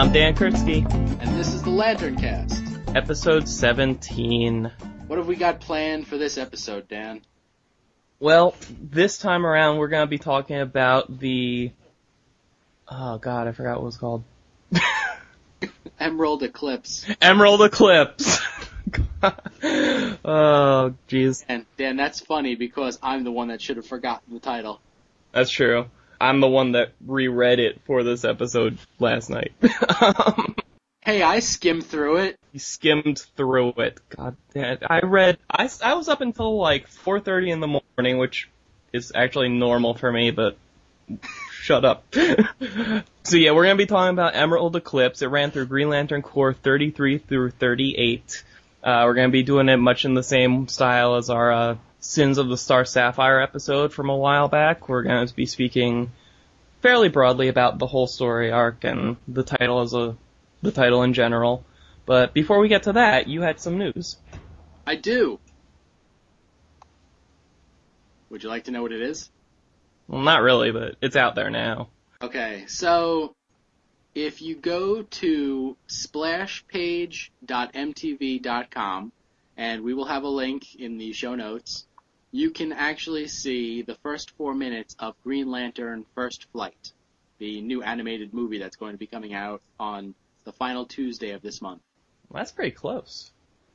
I'm Dan Kurtzky, And this is the Lantern Cast. episode 17. What have we got planned for this episode, Dan? Well, this time around we're gonna be talking about the, oh god, I forgot what it was called. Emerald Eclipse. Emerald Eclipse! oh, jeez. And Dan, that's funny because I'm the one that should have forgotten the title. That's true. I'm the one that reread it for this episode last night. Um, Hey, I skimmed through it. He skimmed through it. God damn it. I read, I, I was up until like 4.30 in the morning, which is actually normal for me, but shut up. so yeah, we're gonna be talking about Emerald Eclipse. It ran through Green Lantern Corps 33 through 38. Uh, we're gonna be doing it much in the same style as our, uh, Sins of the Star Sapphire episode from a while back. We're gonna be speaking fairly broadly about the whole story arc and the title as a the title in general. But before we get to that, you had some news. I do. Would you like to know what it is? Well, not really, but it's out there now. Okay, so if you go to splashpage.mtv.com, and we will have a link in the show notes, you can actually see the first four minutes of Green Lantern First Flight, the new animated movie that's going to be coming out on the final Tuesday of this month. Well, that's pretty close.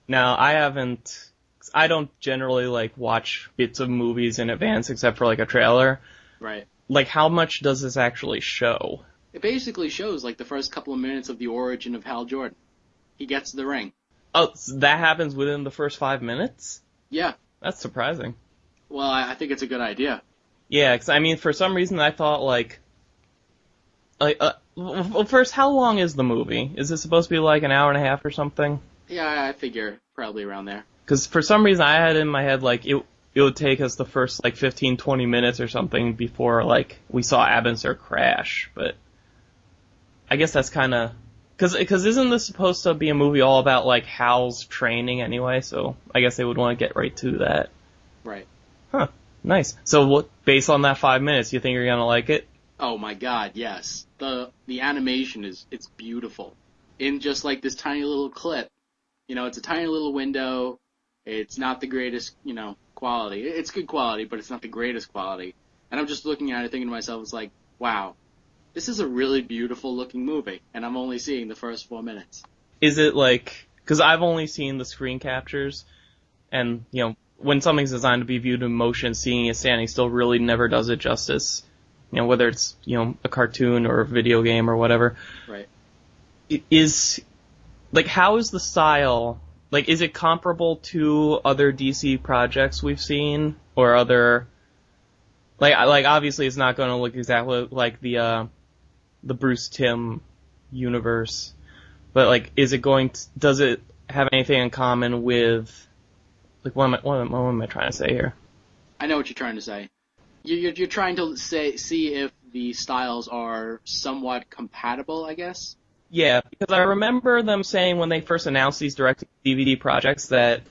Now, I haven't, I don't generally like watch bits of movies in advance except for like a trailer. Right. Like, how much does this actually show? It basically shows like the first couple of minutes of the origin of Hal Jordan. He gets the ring. Oh, so that happens within the first five minutes? Yeah. That's surprising. Well, I, I think it's a good idea. Yeah, cause, I mean, for some reason I thought like, like, uh, well, first, how long is the movie? Is it supposed to be like an hour and a half or something? Yeah, I figure probably around there. Because for some reason I had in my head like it it would take us the first like 15, 20 minutes or something before like we saw Abin Sur crash, but I guess that's kind of because because isn't this supposed to be a movie all about like Hal's training anyway? So I guess they would want to get right to that. Right. Huh. Nice. So what? Based on that five minutes, you think you're gonna like it? Oh my god, yes. The the animation is it's beautiful. In just like this tiny little clip. You know, it's a tiny little window. It's not the greatest, you know, quality. It's good quality, but it's not the greatest quality. And I'm just looking at it thinking to myself, it's like, wow, this is a really beautiful looking movie, and I'm only seeing the first four minutes. Is it like? Because I've only seen the screen captures, and you know when something's designed to be viewed in motion, seeing it standing still really never does it justice. You know whether it's you know a cartoon or a video game or whatever. Right. Is like how is the style? Like is it comparable to other DC projects we've seen or other? Like like obviously it's not going to look exactly like the uh the Bruce Timm universe, but like is it going to, does it have anything in common with like what am I what am, what am I trying to say here? I know what you're trying to say. You- You're, you're trying to say see if the styles are somewhat compatible, I guess. Yeah, because I remember them saying when they first announced these direct DVD projects that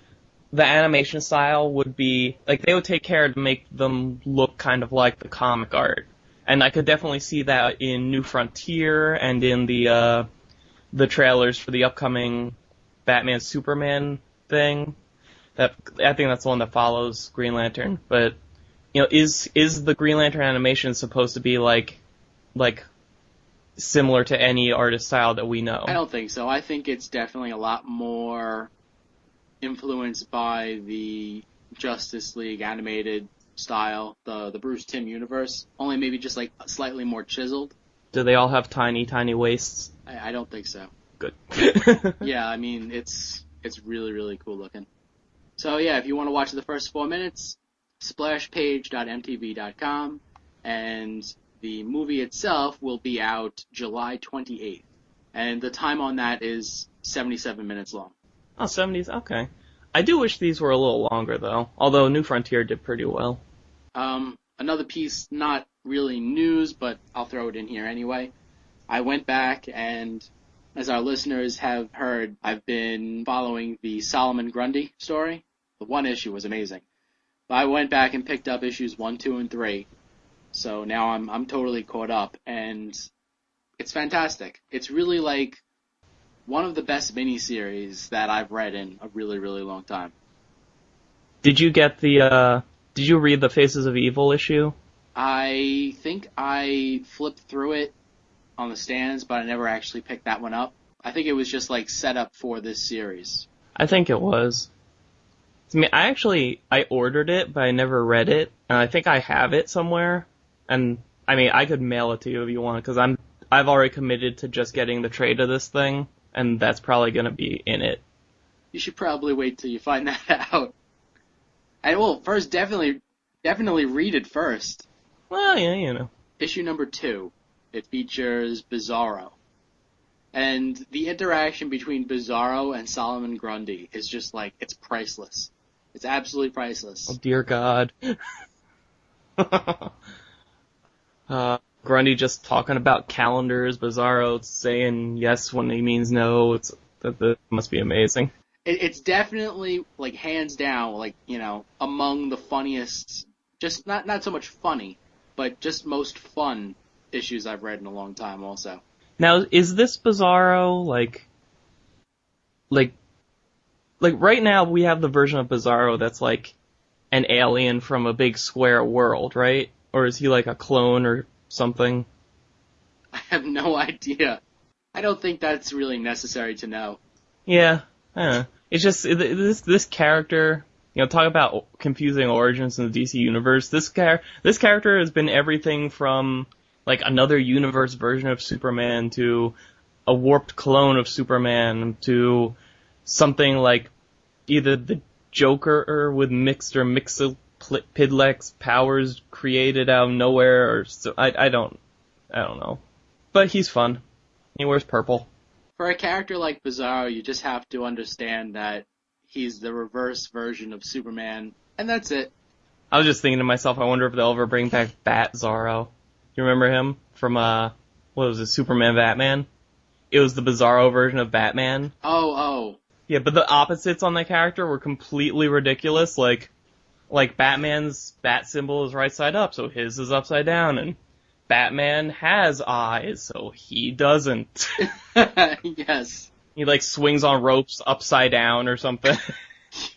the animation style would be like they would take care to make them look kind of like the comic art. And I could definitely see that in New Frontier and in the uh the trailers for the upcoming Batman Superman thing. That I think that's the one that follows Green Lantern. But you know, is is the Green Lantern animation supposed to be like like similar to any artist style that we know? I don't think so. I think it's definitely a lot more influenced by the Justice League animated style, the the Bruce Timm universe. Only maybe just like slightly more chiseled. Do they all have tiny, tiny waists? I, I don't think so. Good. Yeah, I mean it's it's really really cool looking. So yeah, if you want to watch the first four minutes, splashpage.mtv.com, and the movie itself will be out July 28th, and the time on that is 77 minutes long. Oh, 70s, okay. I do wish these were a little longer though, although New Frontier did pretty well. Um, another piece, not really news, but I'll throw it in here anyway. I went back and, as our listeners have heard, I've been following the Solomon Grundy story. The one issue was amazing. But I went back and picked up issues one, two, and three. So now I'm I'm totally caught up, and it's fantastic. It's really like one of the best miniseries that I've read in a really, really long time. Did you get the, uh, did you read the Faces of Evil issue? I think I flipped through it on the stands, but I never actually picked that one up. I think it was just like set up for this series. I think it was. I mean, I actually, I ordered it, but I never read it, and I think I have it somewhere, and I mean, I could mail it to you if you want, because I'm, I've already committed to just getting the trade of this thing, and that's probably gonna be in it. You should probably wait till you find that out. I will first definitely, definitely read it first. Well, yeah, you know. Issue number two. It features Bizarro. And the interaction between Bizarro and Solomon Grundy is just like, it's priceless. It's absolutely priceless. Oh dear God. uh, Grundy just talking about calendars, Bizarro saying yes when he means no. It's that, that must be amazing. It, it's definitely like hands down, like you know, among the funniest. Just not not so much funny, but just most fun issues I've read in a long time. Also, Now, is this Bizarro like, like, like right now we have the version of Bizarro that's like an alien from a big square world, right? Or is he like a clone or something? I have no idea. I don't think that's really necessary to know. Yeah, uh, it's just this this character. You know, talk about confusing origins in the DC universe. This char- this character has been everything from like another universe version of Superman to a warped clone of Superman to something like either the Joker with mixed or Mxyzptlk powers created out of nowhere, or so, I I don't I don't know, but he's fun. He wears purple. For a character like Bizarro, you just have to understand that he's the reverse version of Superman, and that's it. I was just thinking to myself, I wonder if they'll ever bring back Batzarro. You remember him from uh, what was it, Superman Batman? It was the Bizarro version of Batman. Oh, oh. Yeah, but the opposites on that character were completely ridiculous. Like, like Batman's bat symbol is right side up, so his is upside down, and Batman has eyes, so he doesn't. yes. he like swings on ropes upside down or something.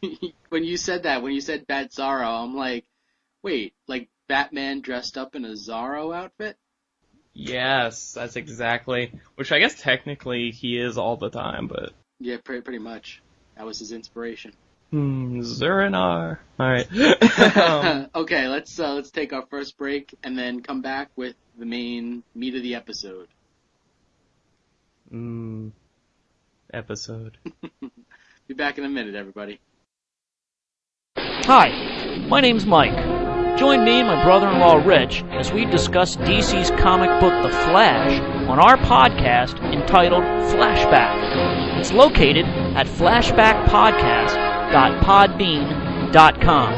when you said that, when you said Batzarro, I'm like, wait, like Batman dressed up in a Zorro outfit? yes, that's exactly. Which I guess technically he is all the time, but. Yeah, pretty, pretty much. That was his inspiration. Hmm, Zurinar. Alright. um, okay, let's uh, let's take our first break and then come back with the main meat of the episode. mm, episode. Be back in a minute, everybody. Hi, my name's Mike. Join me and my brother-in-law Rich as we discuss DC's comic book The Flash on our podcast entitled Flashback. It's located at flashbackpodcast.podbean.com.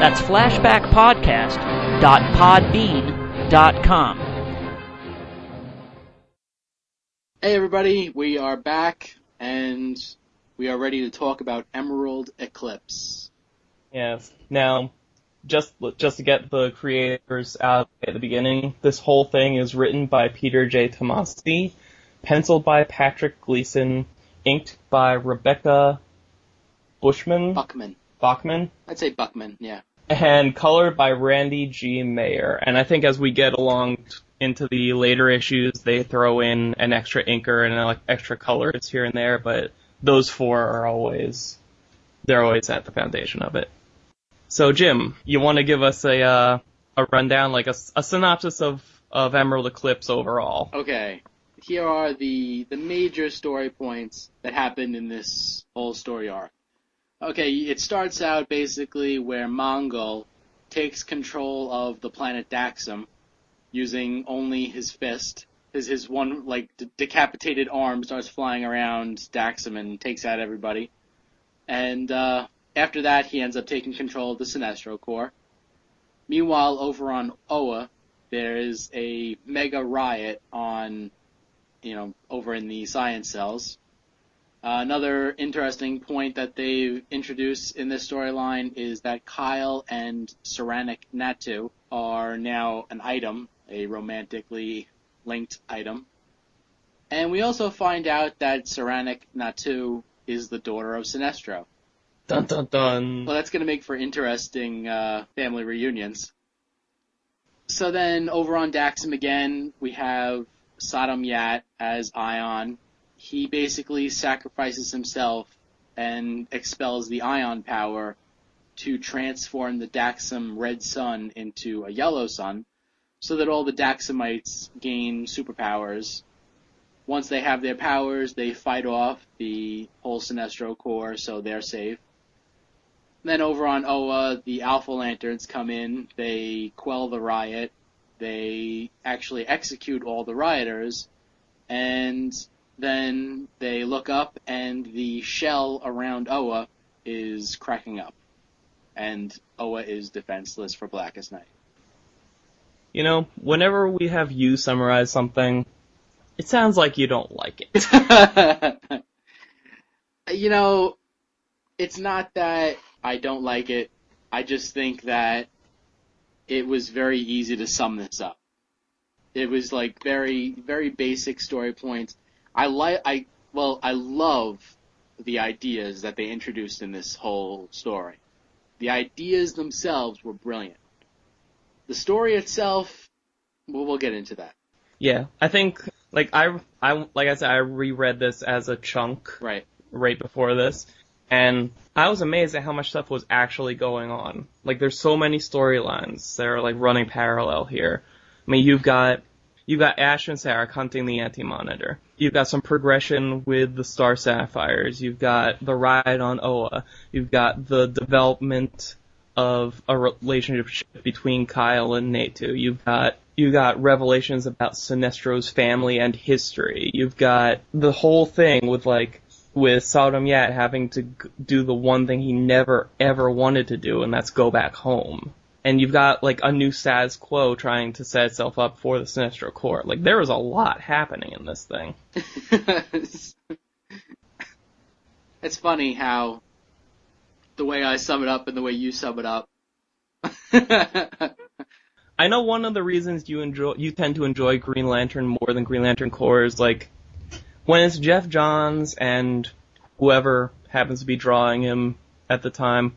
That's flashbackpodcast.podbean.com. Hey, everybody, we are back and we are ready to talk about Emerald Eclipse. Yes. Now, just just to get the creators out at the beginning, this whole thing is written by Peter J. Tomasi, penciled by Patrick Gleason, inked by Rebecca Bushman Buckman. Bachman, I'd say Buckman, yeah. and colored by Randy G. Mayor. And I think as we get along into the later issues, they throw in an extra inker and like extra colors here and there, but those four are always they're always at the foundation of it. So Jim, you want to give us a uh, a rundown, like a, a synopsis of of Emerald Eclipse overall? Okay, here are the the major story points that happened in this whole story arc. Okay, it starts out basically where Mongul takes control of the planet Daxam using only his fist. His his one like de- decapitated arm starts flying around Daxam and takes out everybody. And uh, after that, he ends up taking control of the Sinestro Corps. Meanwhile, over on Oa, there is a mega riot on, you know, over in the science cells. Uh, another interesting point that they've introduced in this storyline is that Kyle and Soranik Natu are now an item, a romantically linked item. And we also find out that Soranik Natu is the daughter of Sinestro. Dun dun dun. Well, that's going to make for interesting uh, family reunions. So then, over on Daxam again, we have Sodam Yat as Ion. He basically sacrifices himself and expels the Ion power to transform the Daxam red sun into a yellow sun, so that all the Daxamites gain superpowers. Once they have their powers, they fight off the whole Sinestro Corps, so they're safe. Then over on Oa, the Alpha Lanterns come in, they quell the riot, they actually execute all the rioters, and then they look up and the shell around Oa is cracking up. And Oa is defenseless for Blackest Night. You know, whenever we have you summarize something, it sounds like you don't like it. you know, it's not that I don't like it. I just think that it was very easy to sum this up. It was like very, very basic story points. I like, I, well, I love the ideas that they introduced in this whole story. The ideas themselves were brilliant. The story itself, well, we'll get into that. Yeah, I think like I I like I said I reread this as a chunk Right. right before this, and I was amazed at how much stuff was actually going on. Like there's so many storylines that are like running parallel here. I mean, you've got you've got Ash and Sarah hunting the Anti-Monitor. You've got some progression with the Star Sapphires. You've got the ride on Oa. You've got the development of a relationship between Kyle and Natu. You've got you got revelations about Sinestro's family and history. You've got the whole thing with like with Sodam Yat having to g- do the one thing he never ever wanted to do, and that's go back home. And you've got like a new status quo trying to set itself up for the Sinestro Corps. Like there was a lot happening in this thing. it's funny how the way I sum it up and the way you sum it up. I know one of the reasons you enjoy you tend to enjoy Green Lantern more than Green Lantern Corps is like when it's Geoff Johns and whoever happens to be drawing him at the time.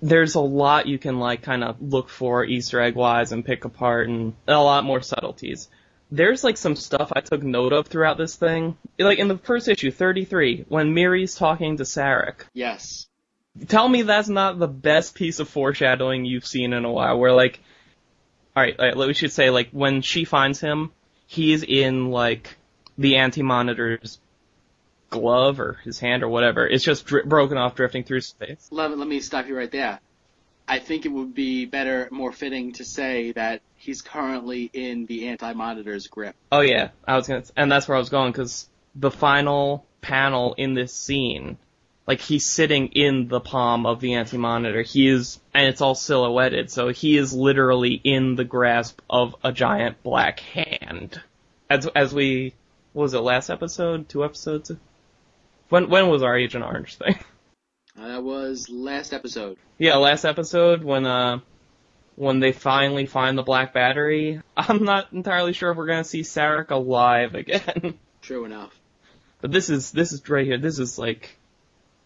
There's a lot you can like kind of look for Easter egg wise and pick apart and a lot more subtleties. There's like some stuff I took note of throughout this thing. Like in the first issue, 33, when Miri's talking to Saarek. yes. Tell me that's not the best piece of foreshadowing you've seen in a while. Where like, all right, we should say like when she finds him, he's in like the anti-monitor's glove or his hand or whatever. It's just dri- broken off, drifting through space. Let, let me stop you right there. I think it would be better, more fitting to say that he's currently in the anti-monitor's grip. Oh yeah, I was gonna, and that's where I was going because the final panel in this scene, like he's sitting in the palm of the anti-monitor. He is, and it's all silhouetted, so he is literally in the grasp of a giant black hand. As as we, what was it last episode? Two episodes? When when was our Agent Orange thing? Uh, that was last episode. Yeah, last episode when uh when they finally find the black battery. I'm not entirely sure if we're gonna see Saarek alive again. True enough. But this is this is right here. This is like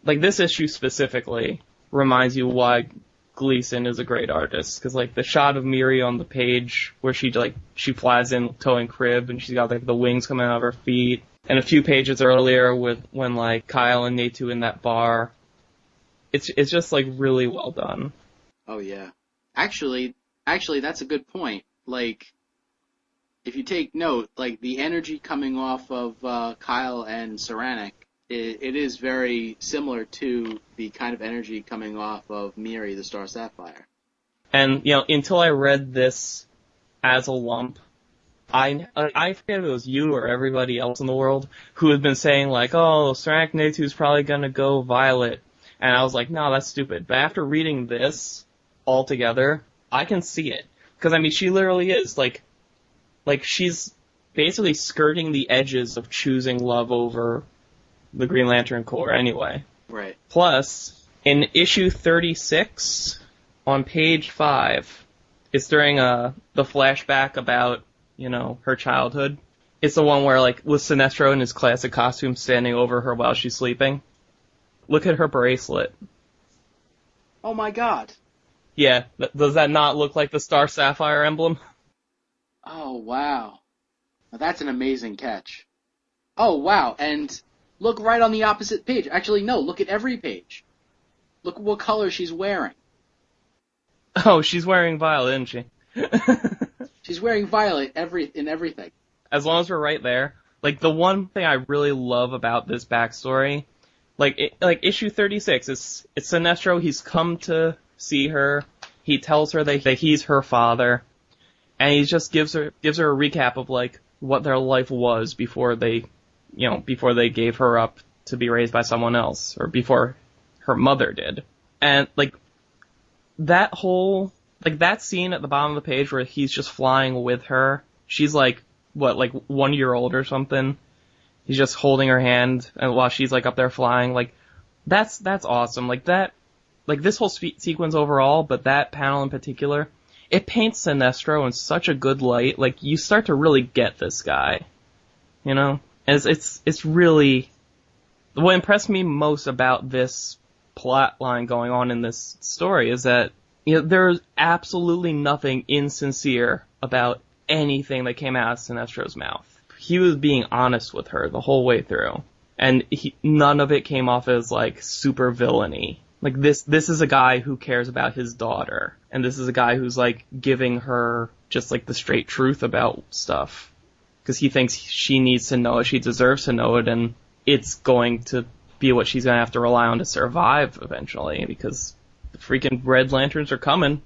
like this issue specifically reminds you why Gleason is a great artist because like the shot of Miri on the page where she like she flies in towing Kryb and she's got like the wings coming out of her feet and a few pages earlier with when like Kyle and Natu in that bar. It's it's just like really well done. Oh yeah. Actually, actually, that's a good point. Like, if you take note, like the energy coming off of uh, Kyle and Soranik, it, it is very similar to the kind of energy coming off of Miri, the Star Sapphire. And you know, until I read this as a lump, I I forget if it was you or everybody else in the world who had been saying like, oh, Soranik Natu's probably gonna go Violet, and I was like, no, that's stupid. But after reading this all together, I can see it because I mean, she literally is like, like she's basically skirting the edges of choosing love over the Green Lantern Corps anyway. Right. Plus, in issue 36, on page 5, it's during uh, the flashback about, you know, her childhood. It's the one where like with Sinestro in his classic costume standing over her while she's sleeping. Look at her bracelet. Oh my god. Yeah, th- does that not look like the Star Sapphire emblem? Oh wow. Now that's an amazing catch. Oh wow, and look right on the opposite page. Actually no, look at every page. Look what color she's wearing. Oh, she's wearing violet, isn't she? She's wearing violet every in everything. as long as we're right there. Like the one thing I really love about this backstory, like it, like issue 36, it's it's Sinestro. He's come to see her. He tells her that, that he's her father, and he just gives her gives her a recap of like what their life was before they, you know, before they gave her up to be raised by someone else, or before her mother did. And like that whole like that scene at the bottom of the page where he's just flying with her. She's like what, like one year old or something. He's just holding her hand and while she's like up there flying. Like that's that's awesome. Like that, like this whole spe- sequence overall, but that panel in particular, it paints Sinestro in such a good light. Like you start to really get this guy, you know. It's it's it's really what impressed me most about this plot line going on in this story is that you know there's absolutely nothing insincere about anything that came out of Sinestro's mouth. He was being honest with her the whole way through, and he, none of it came off as like super villainy. Like this, this is a guy who cares about his daughter, and this is a guy who's like giving her just like the straight truth about stuff, because he thinks she needs to know it, she deserves to know it, and it's going to be what she's gonna have to rely on to survive eventually, because the freaking Red Lanterns are coming.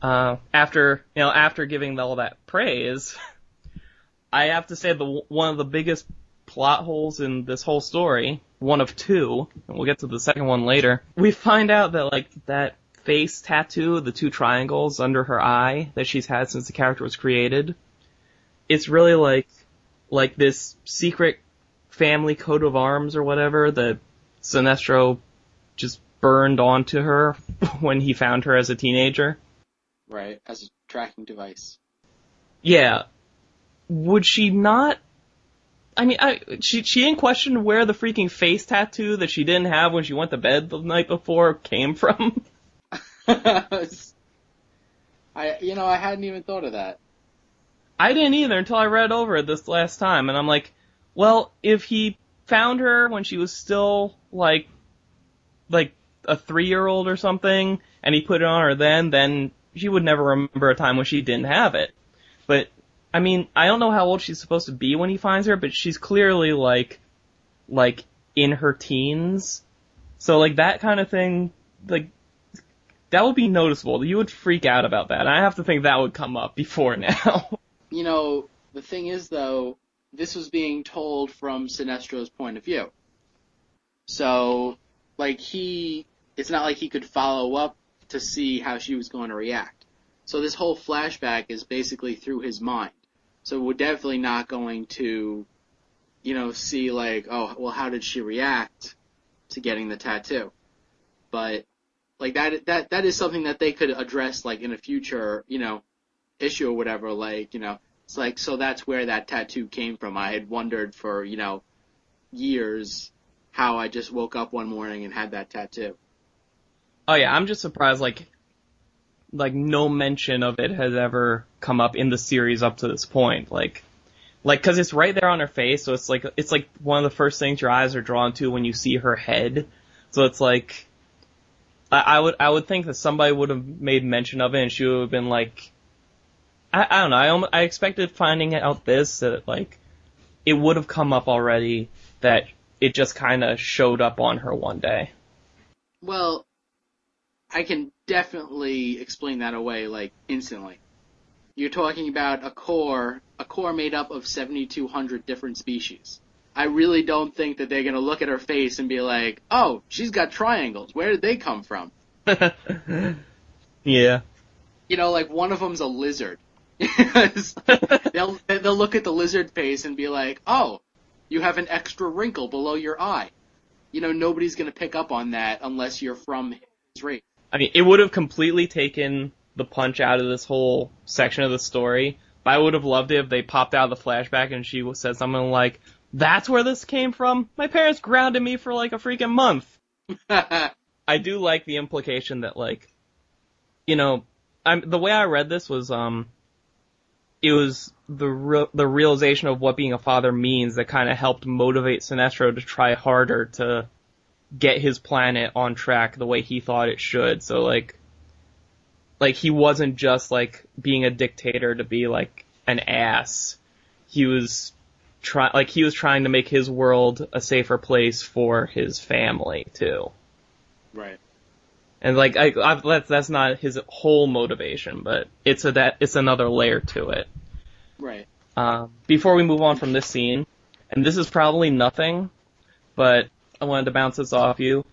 Uh, after you know, after giving all that praise, I have to say the one of the biggest plot holes in this whole story, one of two, and we'll get to the second one later. We find out that like that face tattoo, the two triangles under her eye that she's had since the character was created, it's really like like this secret family coat of arms or whatever that Sinestro just burned onto her when he found her as a teenager. Right, as a tracking device. Yeah. Would she not? I mean, I, she she didn't question where the freaking face tattoo that she didn't have when she went to bed the night before came from. I, you know, I hadn't even thought of that. I didn't either until I read over it this last time, and I'm like, well, if he found her when she was still like, like a three year old or something, and he put it on her then, then she would never remember a time when she didn't have it. But I mean, I don't know how old she's supposed to be when he finds her, but she's clearly like, like in her teens. So like that kind of thing, like that would be noticeable. You would freak out about that. And I have to think that would come up before now. You know, the thing is though, this was being told from Sinestro's point of view. So, like he, it's not like he could follow up to see how she was going to react. So this whole flashback is basically through his mind. So we're definitely not going to, you know, see like, oh, well, how did she react to getting the tattoo? But like that, that, that is something that they could address like in a future, you know, issue or whatever. Like, you know, it's like, so that's where that tattoo came from. I had wondered for, you know, years how I just woke up one morning and had that tattoo. oh yeah, I'm just surprised like, like no mention of it has ever come up in the series up to this point. Like, like cause it's right there on her face, so it's like, it's like one of the first things your eyes are drawn to when you see her head. So it's like, I, would, I would think that somebody would have made mention of it and she would have been like, I, I don't know, I, I expected finding out this, that like, it would have come up already that it just kinda showed up on her one day. Well, I can definitely explain that away like instantly. You're talking about a core, a core made up of 7,200 different species. I really don't think that they're gonna look at her face and be like, "Oh, she's got triangles. Where did they come from?" yeah. You know, like one of them's a lizard. they'll they'll look at the lizard face and be like, "Oh, you have an extra wrinkle below your eye." You know, nobody's gonna pick up on that unless you're from his race. I mean, it would have completely taken the punch out of this whole section of the story. But I would have loved it if they popped out of the flashback and she said something like, "That's where this came from. My parents grounded me for like a freaking month." I do like the implication that like, you know, I'm the way I read this was um, it was the re- the realization of what being a father means that kind of helped motivate Sinestro to try harder to get his planet on track the way he thought it should. So like, like he wasn't just like being a dictator to be like an ass. He was try like he was trying to make his world a safer place for his family too. Right. And like I, I that's that's not his whole motivation, but it's a that it's another layer to it. Right. Um, before we move on from this scene, and this is probably nothing, but I wanted to bounce this off you.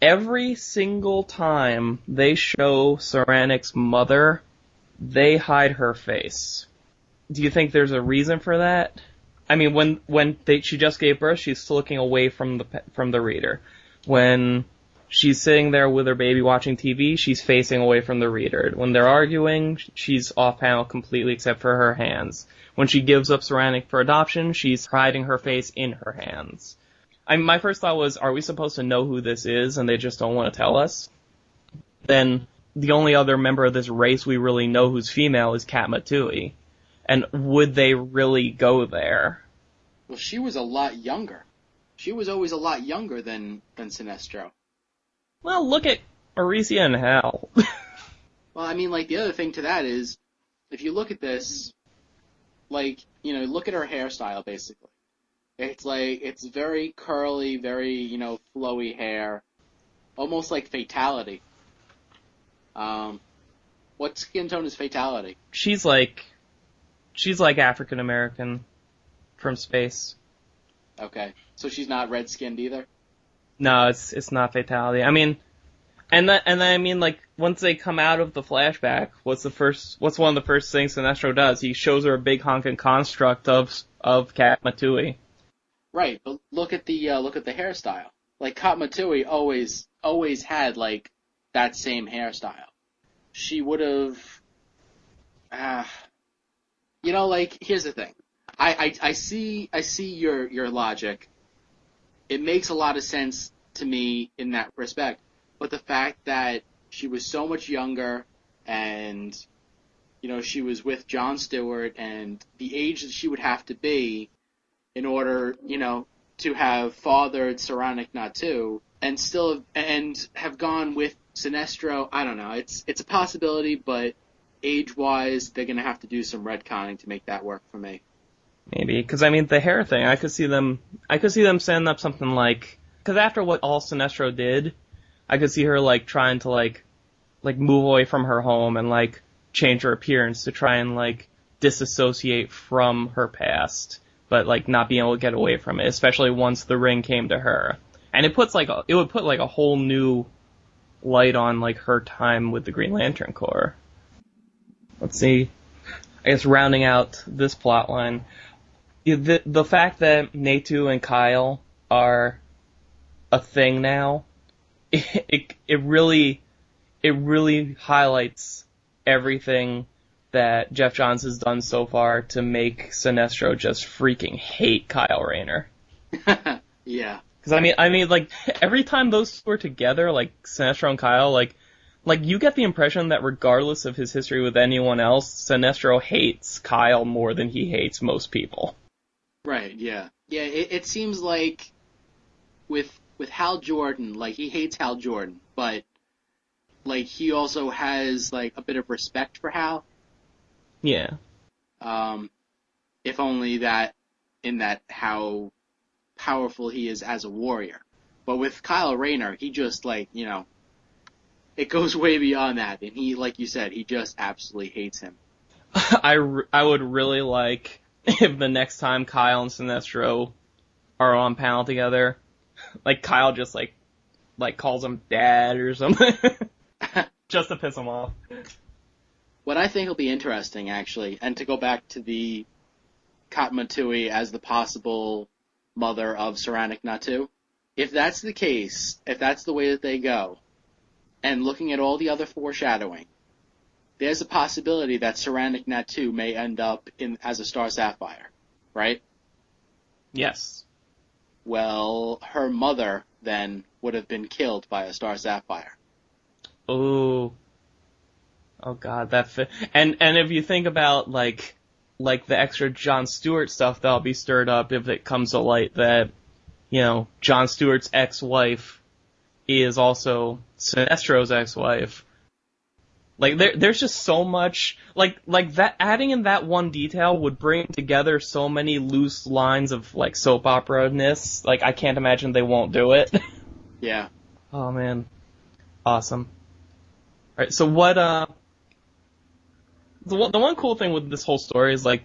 Every single time they show Soranik's mother, they hide her face. Do you think there's a reason for that? I mean, when when they, she just gave birth, she's looking away from the from the reader. When she's sitting there with her baby watching TV, she's facing away from the reader. When they're arguing, she's off panel completely except for her hands. When she gives up Soranik for adoption, she's hiding her face in her hands. I my first thought was, are we supposed to know who this is and they just don't want to tell us? Then the only other member of this race we really know who's female is Katma Tui. And would they really go there? Well, she was a lot younger. She was always a lot younger than than Sinestro. Well, look at Arisia and Hal. well, I mean, like the other thing to that is, if you look at this, like you know, look at her hairstyle basically. It's like it's very curly, very you know flowy hair, almost like fatality. Um, what skin tone is fatality? She's like, she's like African American from space. Okay, so she's not red skinned either. No, it's it's not fatality. I mean, and that and then I mean like once they come out of the flashback, what's the first? What's one of the first things Sinestro does? He shows her a big honking construct of of Katma Tui. Right, but look at the uh, look at the hairstyle. Like Katma Tui always always had like that same hairstyle. She would have, uh, you know, like here's the thing. I, I I see I see your your logic. It makes a lot of sense to me in that respect, but the fact that she was so much younger and you know she was with John Stewart and the age that she would have to be in order, you know, to have fathered Soranik Natu and still and have gone with Sinestro. I don't know. It's it's a possibility, but age wise, they're gonna have to do some retconning to make that work for me. Maybe because I mean the hair thing, I could see them. I could see them setting up something like because after what all Sinestro did, I could see her like trying to like like move away from her home and like change her appearance to try and like disassociate from her past but like not being able to get away from it, especially once the ring came to her. And it puts like a, it would put like a whole new light on like her time with the Green Lantern Corps. Let's see. I guess rounding out this plot line, the the fact that Natu and Kyle are a thing now, it, it it really it really highlights everything that Geoff Johns has done so far to make Sinestro just freaking hate Kyle Rayner. yeah. Because I mean, I mean, like every time those two are together, like Sinestro and Kyle, like, like you get the impression that regardless of his history with anyone else, Sinestro hates Kyle more than he hates most people. Right. Yeah. Yeah. It, it seems like with with Hal Jordan, like he hates Hal Jordan, but like he also has like a bit of respect for Hal. Yeah. Um, if only that in that how powerful he is as a warrior. But with Kyle Rayner, he just like, you know, it goes way beyond that. And he, like you said, he just absolutely hates him. I, I would really like if the next time Kyle and Sinestro are on panel together, like Kyle just like, like calls him dad or something. just to piss him off. What I think will be interesting, actually, and to go back to the Katma Tui as the possible mother of Soranik Natu, if that's the case, if that's the way that they go, and looking at all the other foreshadowing, there's a possibility that Soranik Natu may end up in as a Star Sapphire, right? Yes. Well, her mother then would have been killed by a Star Sapphire. Oh. Oh god, that fi- and and if you think about like like the extra John Stewart stuff that'll be stirred up if it comes to light that you know John Stewart's ex-wife is also Sinestro's ex-wife. Like there, there's just so much like like that adding in that one detail would bring together so many loose lines of like soap opera ness. Like I can't imagine they won't do it. Yeah. Oh man, awesome. All right, so what? Uh, the one, the one cool thing with this whole story is like,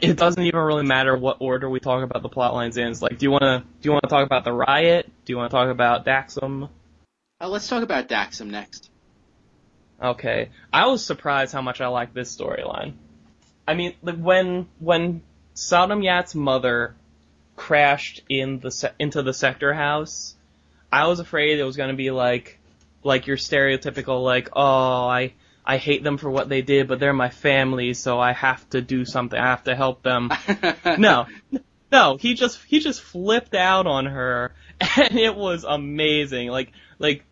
it doesn't even really matter what order we talk about the plot lines in. It's like, do you want to do you want to talk about the riot? Do you want to talk about Daxam? Uh, let's talk about Daxam next. Okay, I was surprised how much I liked this storyline. I mean, like when when Sodam Yat's mother crashed in the se- into the sector house, I was afraid it was going to be like like your stereotypical like oh I I hate them for what they did but they're my family so I have to do something I have to help them. no. No, he just he just flipped out on her and it was amazing. Like like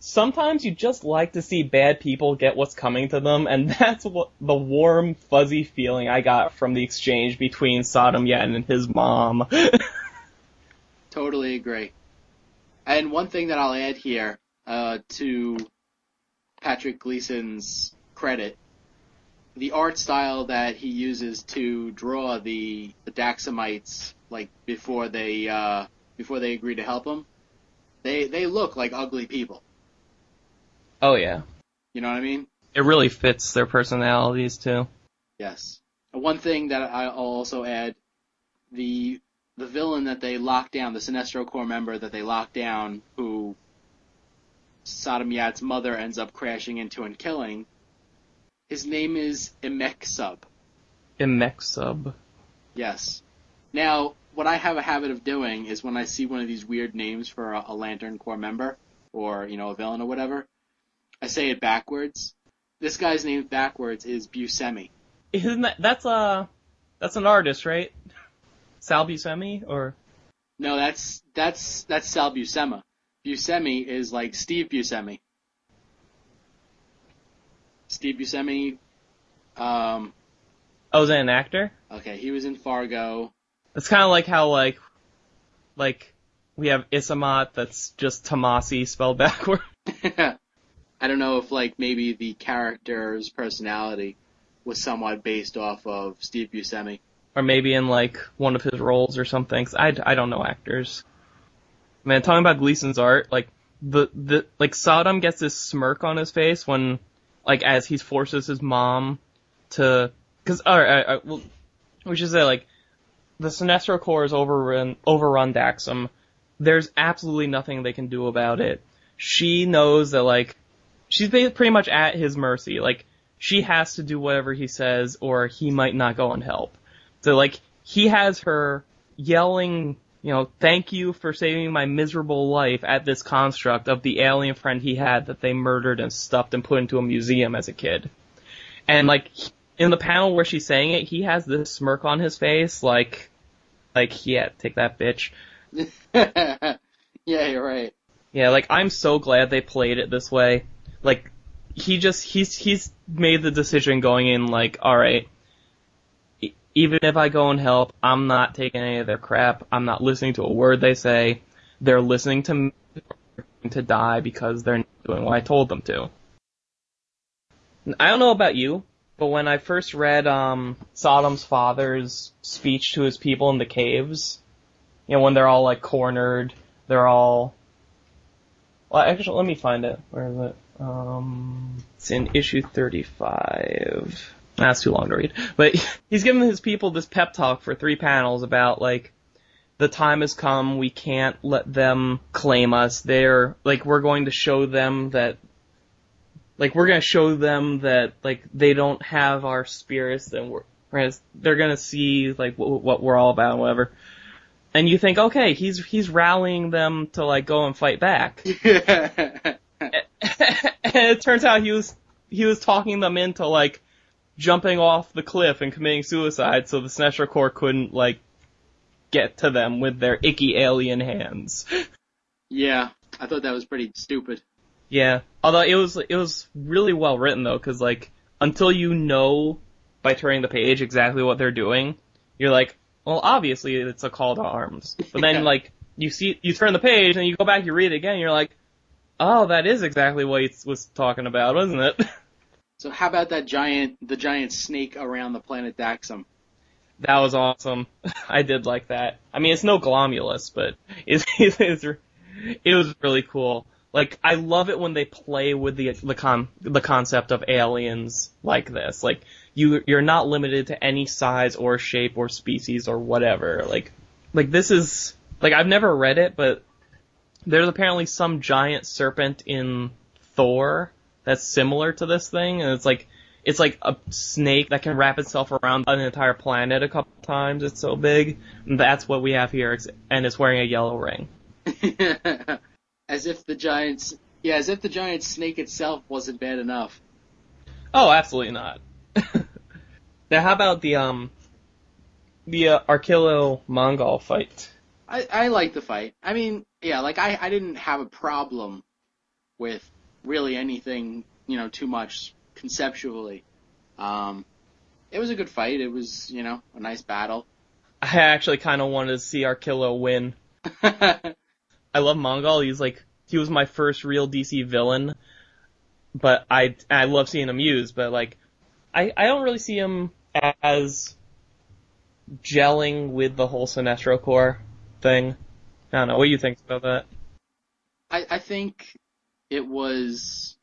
sometimes you just like to see bad people get what's coming to them and that's what the warm fuzzy feeling I got from the exchange between Sodam Yen and his mom. Totally agree. And one thing that I'll add here uh, to Patrick Gleason's credit, the art style that he uses to draw the the Daxamites, like before they uh, before they agree to help him, they they look like ugly people. Oh yeah. You know what I mean? It really fits their personalities too. Yes. One thing that I'll also add, the the villain that they lock down, the Sinestro Corps member that they lock down, who Sodam Yat's mother ends up crashing into and killing, his name is Imeksub. Imexub. Yes. Now, what I have a habit of doing is when I see one of these weird names for a, a Lantern Corps member, or, you know, a villain or whatever, I say it backwards. This guy's name backwards is Buscemi. Isn't that that's a that's an artist, right? Sal Buscemi or No, that's that's that's Sal Buscema. Buscemi is like Steve Buscemi. Steve Buscemi. Um, oh, is that an actor? okay, he was in Fargo. It's kind of like how like like we have Isamot that's just Tomasi spelled backward. I don't know if like maybe the character's personality was somewhat based off of Steve Buscemi. or maybe in like one of his roles or something. I, I don't know actors. Man, talking about Gleason's art, like the the like Sodam gets this smirk on his face when like as he forces his mom to because all right, I, I, well, we should say like the Sinestro Corps is overrun overrun Daxam. There's absolutely nothing they can do about it. She knows that like she's pretty much at his mercy. Like she has to do whatever he says, or he might not go and help. So like he has her yelling, you know, thank you for saving my miserable life at this construct of the alien friend he had that they murdered and stuffed and put into a museum as a kid. And like in the panel where she's saying it, he has this smirk on his face, like, like yeah, take that bitch. yeah, you're right. Yeah, like I'm so glad they played it this way. Like he just he's he's made the decision going in like, all right, even if I go and help, I'm not taking any of their crap. I'm not listening to a word they say. They're listening to me to die because they're not doing what I told them to. I don't know about you, but when I first read um Sodam's father's speech to his people in the caves, you know, when they're all like cornered, they're all well, actually, let me find it. Where is it? Um, it's in issue 35. That's too long to read. But he's giving his people this pep talk for three panels about, like, the time has come, we can't let them claim us. They're, like, we're going to show them that, like, we're gonna show them that, like, they don't have our spirits and we're, we're they're gonna see, like, what, what we're all about and whatever. And you think, okay, he's, he's rallying them to, like, go and fight back. and it turns out he was he was talking them into like jumping off the cliff and committing suicide so the Sinestro Corps couldn't like get to them with their icky alien hands. Yeah, I thought that was pretty stupid. Yeah, although it was it was really well written though, because like until you know by turning the page exactly what they're doing, you're like, well, obviously it's a call to arms. But then like you see you turn the page and you go back, you read it again, and you're like, oh, that is exactly what he was talking about, wasn't it? So how about that giant, the giant snake around the planet Daxam? That was awesome. I did like that. I mean, it's no glomulus, but it's, it's, it's it was really cool. Like, I love it when they play with the the con the concept of aliens like this. Like, you you're not limited to any size or shape or species or whatever. Like, like this is like I've never read it, but there's apparently some giant serpent in Thor that's similar to this thing, and it's like it's like a snake that can wrap itself around an entire planet a couple times. It's so big. And that's what we have here, and it's wearing a yellow ring. as if the giant, yeah, as if the giant snake itself wasn't bad enough. Oh, absolutely not. now, how about the um the uh, Arkillo Mongul fight? I, I like the fight. I mean, yeah, like I, I didn't have a problem with really anything, you know, too much conceptually. Um, it was a good fight. It was, you know, a nice battle. I actually kind of wanted to see Arkillo win. I love Mongul. He's like he was my first real DC villain, but I I love seeing him used. But like, I I don't really see him as gelling with the whole Sinestro Corps thing. I don't know. What do you think about that? I, I think it was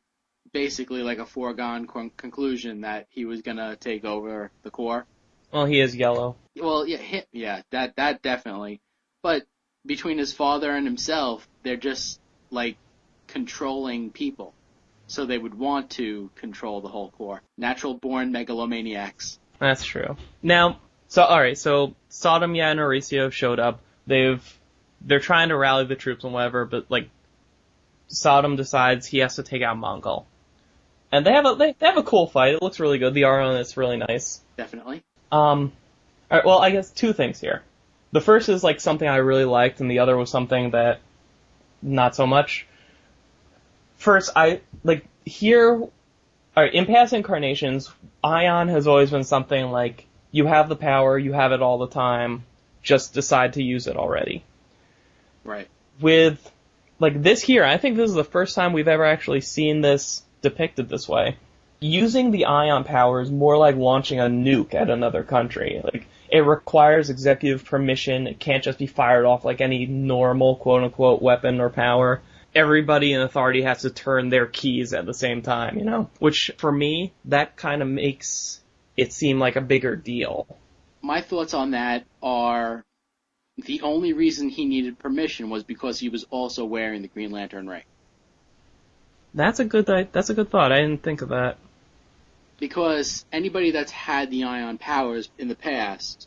basically like a foregone con- conclusion that he was gonna take over the Corps. Well, he is yellow. Well, yeah, hi yeah, that that definitely. But between his father and himself, they're just like controlling people. So they would want to control the whole Corps. Natural born megalomaniacs. That's true. Now, so alright, so Sodam, yeah, and Arisia showed up. They've, they're trying to rally the troops and whatever, but like, Sodam decides he has to take out Mongul. And they have a, they, they have a cool fight. It looks really good. The art on it's really nice. Definitely. Um, alright, well, I guess two things here. The first is like something I really liked, and the other was something that not so much. First, I like here. Alright, in past incarnations, Ion has always been something like you have the power, you have it all the time, just decide to use it already. Right. With like this here, I think this is the first time we've ever actually seen this depicted this way. Using the ion power is more like launching a nuke at another country. Like it requires executive permission. It can't just be fired off like any normal quote unquote weapon or power. Everybody in authority has to turn their keys at the same time, you know? Which for me, that kind of makes it seem like a bigger deal. My thoughts on that are the only reason he needed permission was because he was also wearing the Green Lantern ring. That's a good that's a good thought. I didn't think of that. Because anybody that's had the ion powers in the past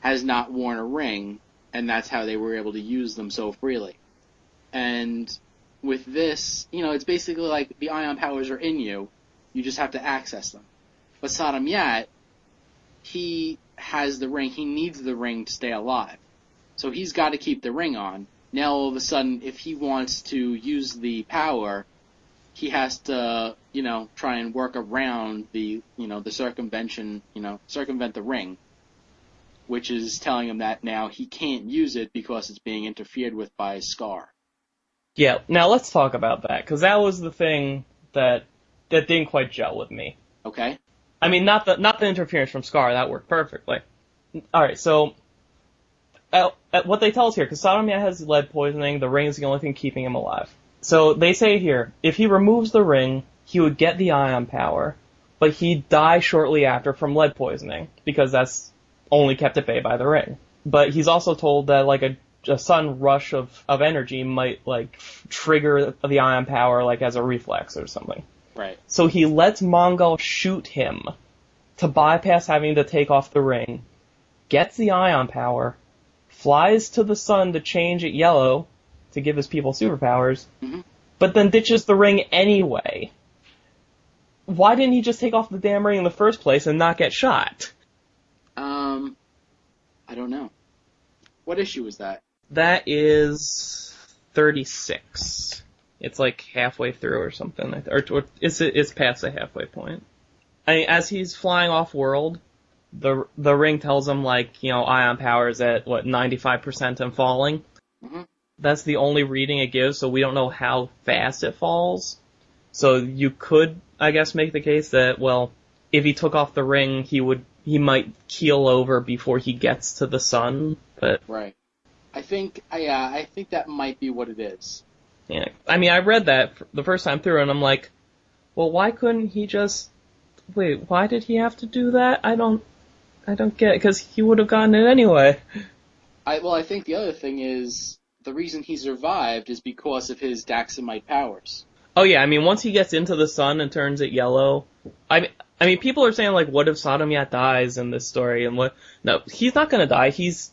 has not worn a ring, and that's how they were able to use them so freely. And with this, you know, it's basically like the ion powers are in you, you just have to access them. But Sodam Yat, he has the ring, he needs the ring to stay alive. So he's got to keep the ring on. Now all of a sudden, if he wants to use the power, he has to, you know, try and work around the, you know, the circumvention, you know, circumvent the ring, which is telling him that now he can't use it because it's being interfered with by Scar. Yeah, now let's talk about that, because that was the thing that that didn't quite gel with me. Okay? I mean, not the not the interference from Scar, that worked perfectly. Alright, so, uh, uh, what they tell us here, because Sodam Yat has lead poisoning, the ring is the only thing keeping him alive. So, they say here, if he removes the ring, he would get the ion power, but he'd die shortly after from lead poisoning, because that's only kept at bay by the ring. But he's also told that, like, a a sudden rush of, of energy might like trigger the ion power like as a reflex or something. Right. So he lets Mongul shoot him to bypass having to take off the ring, gets the ion power, flies to the sun to change it yellow to give his people superpowers, Mhm. but then ditches the ring anyway. why didn't he just take off the damn ring in the first place and not get shot? Um, I don't know. What issue was that? That is 36. It's like halfway through or something, or, or it's it's past the halfway point. I mean, as he's flying off world, the the ring tells him like you know ion power is at what 95% and falling. Mhm. That's the only reading it gives, so we don't know how fast it falls. So you could, I guess, make the case that well, if he took off the ring, he would he might keel over before he gets to the sun. But Right. I think, I, uh, I think that might be what it is. yeah, I mean, I read that the first time through, and I'm like, well, why couldn't he just wait? Why did he have to do that? I don't, I don't get because he would have gotten it anyway. I, well, I think the other thing is the reason he survived is because of his Daxamite powers. Oh yeah, I mean, once he gets into the sun and turns it yellow, I mean, I mean, people are saying like, what if Sodam dies in this story? And what? No, he's not gonna die. He's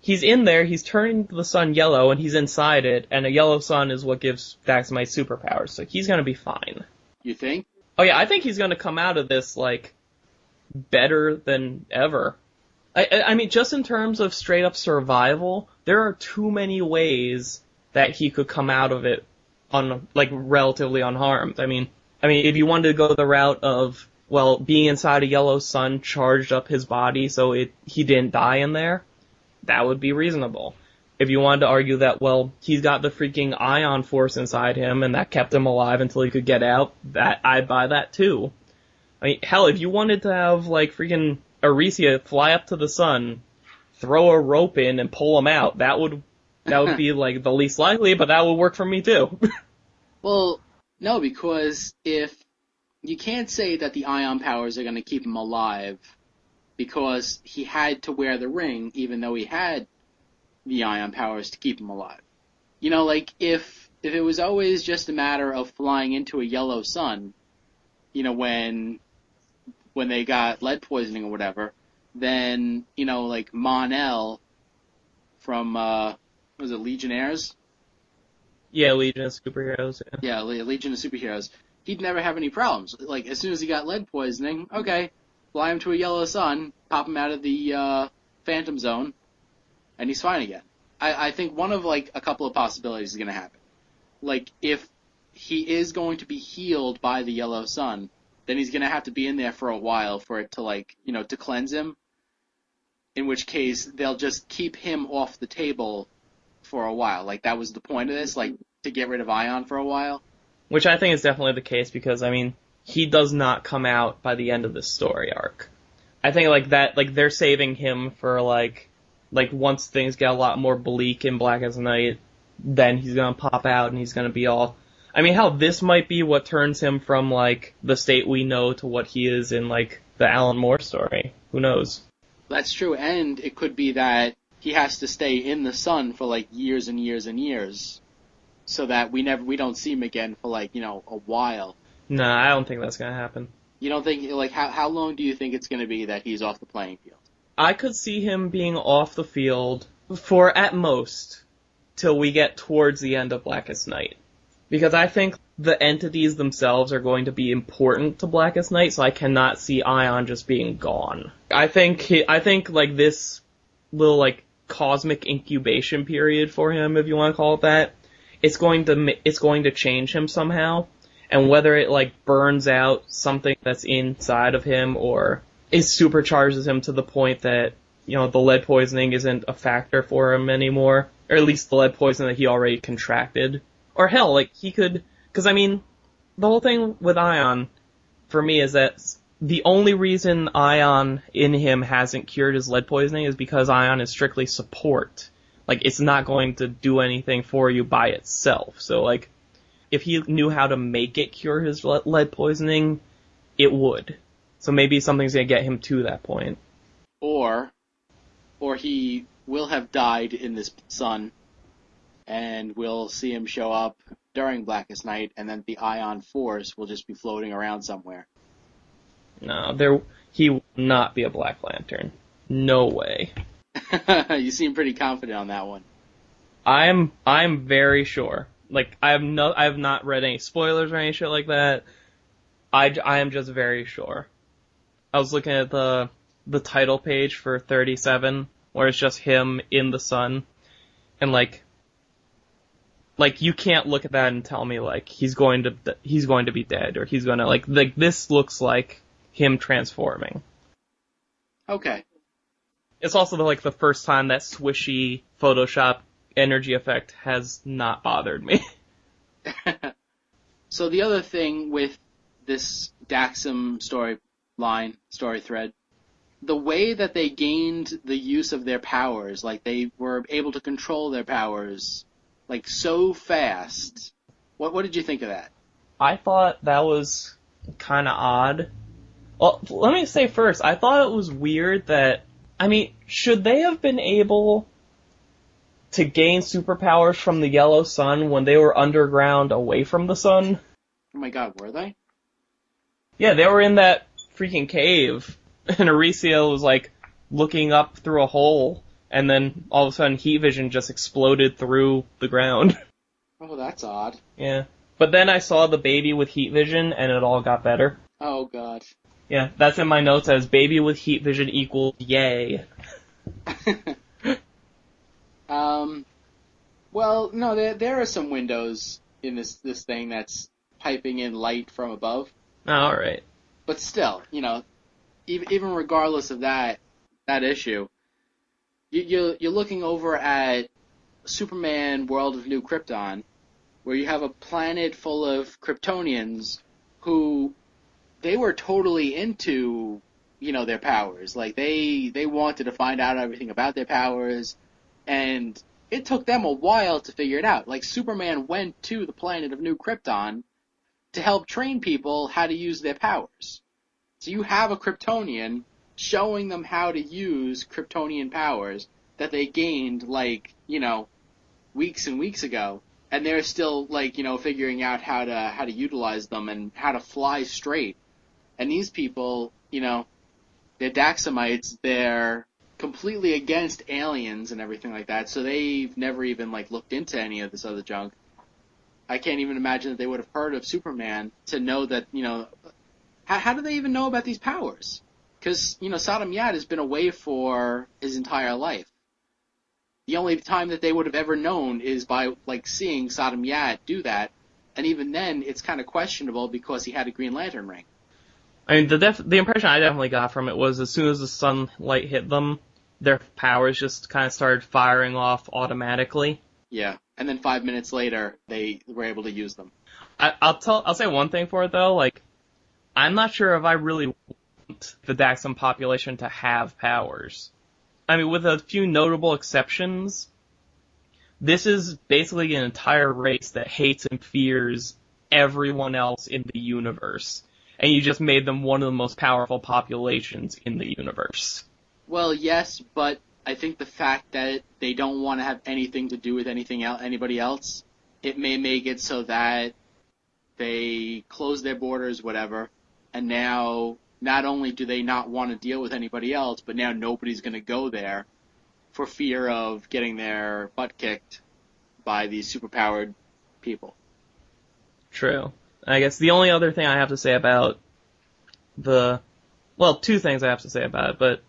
he's in there. He's turning the sun yellow, and he's inside it. And a yellow sun is what gives Daxamite superpowers. So he's gonna be fine. You think? Oh yeah, I think he's gonna come out of this like better than ever. I, I mean, just in terms of straight up survival, there are too many ways that he could come out of it on like relatively unharmed. I mean, I mean, if you wanted to go the route of well, being inside a yellow sun charged up his body so it he didn't die in there, that would be reasonable. If you wanted to argue that well, he's got the freaking ion force inside him and that kept him alive until he could get out, that I'd buy that too. I mean, hell, if you wanted to have like freaking Arisia fly up to the sun, throw a rope in and pull him out, that would that would be like the least likely, but that would work for me too. Well, no, because if you can't say that the ion powers are going to keep him alive because he had to wear the ring even though he had the ion powers to keep him alive. You know, like if if it was always just a matter of flying into a yellow sun, you know, when when they got lead poisoning or whatever, then, you know, like Mon-El from uh was it Legionnaires? yeah, Legion of Superheroes. Yeah. yeah, Legion of Superheroes, he'd never have any problems. Like as soon as he got lead poisoning, okay, fly him to a yellow sun, pop him out of the uh, Phantom Zone, and he's fine again. I, I think one of like a couple of possibilities is going to happen. Like if he is going to be healed by the yellow sun, then he's to have to be in there for a while for it to like you know to cleanse him. In which case they'll just keep him off the table for a while. Like that was the point of this, like to get rid of Ion for a while. Which I think is definitely the case because I mean, he does not come out by the end of this story arc. I think like that, like they're saving him for like, like once things get a lot more bleak in Blackest Night, then he's gonna pop out and he's gonna be all. I mean, how this might be what turns him from like the state we know to what he is in like the Alan Moore story. Who knows? That's true, and it could be that he has to stay in the sun for like years and years and years, so that we never we don't see him again for like you know a while. Nah, I don't think that's gonna happen. You don't think like how how long do you think it's going to be that he's off the playing field? I could see him being off the field for at most till we get towards the end of Blackest Night. Because I think the entities themselves are going to be important to Blackest Night, so I cannot see Ion just being gone. I think he, I think like this little like cosmic incubation period for him, if you want to call it that, it's going to it's going to change him somehow. And whether it like burns out something that's inside of him or it supercharges him to the point that you know the lead poisoning isn't a factor for him anymore, or at least the lead poison that he already contracted. Or hell, like he could, because I mean, the whole thing with Ion for me is that the only reason Ion in him hasn't cured his lead poisoning is because Ion is strictly support. Like it's not going to do anything for you by itself. So like, if he knew how to make it cure his lead poisoning, it would. So maybe something's gonna get him to that point. Or, or he will have died in this sun, and we'll see him show up during Blackest Night, and then the Ion Force will just be floating around somewhere. No, there he will not be a Black Lantern. No way. you seem pretty confident on that one. I'm I'm very sure. Like I have no I have not read any spoilers or any shit like that. I, I am just very sure. I was looking at the the title page for 37, where it's just him in the sun, and like, like you can't look at that and tell me like he's going to he's going to be dead or he's going to like like this looks like him transforming. Okay. It's also the, like the first time that swishy Photoshop energy effect has not bothered me. so the other thing with this Daxam storyline, story thread, the way that they gained the use of their powers, like they were able to control their powers, like so fast. What what did you think of that? I thought that was kind of odd. Well, let me say first, I thought it was weird that I mean, should they have been able to gain superpowers from the yellow sun when they were underground away from the sun? Oh my god, were they? Yeah, they were in that freaking cave, and Arisia was like looking up through a hole, and then all of a sudden heat vision just exploded through the ground. Oh, that's odd. Yeah. But then I saw the baby with heat vision, and it all got better. Oh god. Yeah, that's in my notes as baby with heat vision equals yay. um, well, no, there there are some windows in this this thing that's piping in light from above. Oh, all right. But still, you know, even even regardless of that that issue, you you you're looking over at Superman World of New Krypton, where you have a planet full of Kryptonians who they were totally into you know their powers. Like they they wanted to find out everything about their powers, and it took them a while to figure it out. Like Superman went to the planet of New Krypton to help train people how to use their powers. So you have a Kryptonian showing them how to use Kryptonian powers that they gained like, you know, weeks and weeks ago. And they're still like, you know, figuring out how to how to utilize them and how to fly straight. And these people, you know, they're Daxamites, they're completely against aliens and everything like that, so they've never even like looked into any of this other junk. I can't even imagine that they would have heard of Superman to know that, you know, how, how do they even know about these powers? Because, you know, Sodam Yat has been away for his entire life. The only time that they would have ever known is by, like, seeing Sodam Yat do that, and even then, it's kind of questionable because he had a Green Lantern ring. I mean, the def- the impression I definitely got from it was as soon as the sunlight hit them, their powers just kind of started firing off automatically. Yeah, and then five minutes later, they were able to use them. I, I'll tell. I'll say one thing for it though. Like, I'm not sure if I really want the Daxam population to have powers. I mean, with a few notable exceptions, this is basically an entire race that hates and fears everyone else in the universe and you just made them one of the most powerful populations in the universe. Well, yes, but I think the fact that they don't want to have anything to do with anything else, anybody else, it may make it so that they close their borders, whatever, and now not only do they not want to deal with anybody else, but now nobody's going to go there for fear of getting their butt kicked by these superpowered people. True. I guess the only other thing I have to say about the, well, two things I have to say about it, but,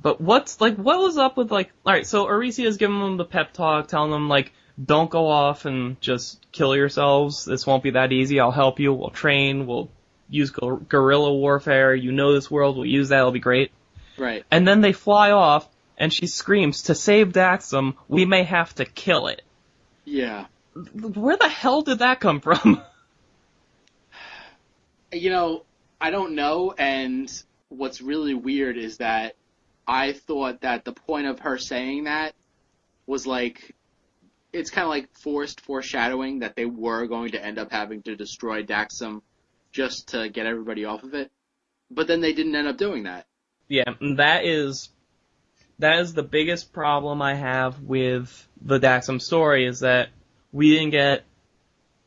but what's, like, what was up with, like, alright, so Arisia's giving them the pep talk, telling them, like, don't go off and just kill yourselves. This won't be that easy. I'll help you. We'll train. We'll use guerrilla warfare. You know this world. We'll use that. It'll be great. Right. And then they fly off, and she screams, to save Daxam, we may have to kill it. Yeah. Where the hell did that come from? you know, I don't know, and what's really weird is that I thought that the point of her saying that was like, it's kind of like forced foreshadowing that they were going to end up having to destroy Daxam just to get everybody off of it. But then they didn't end up doing that. Yeah, that is that is the biggest problem I have with the Daxam story is that we didn't get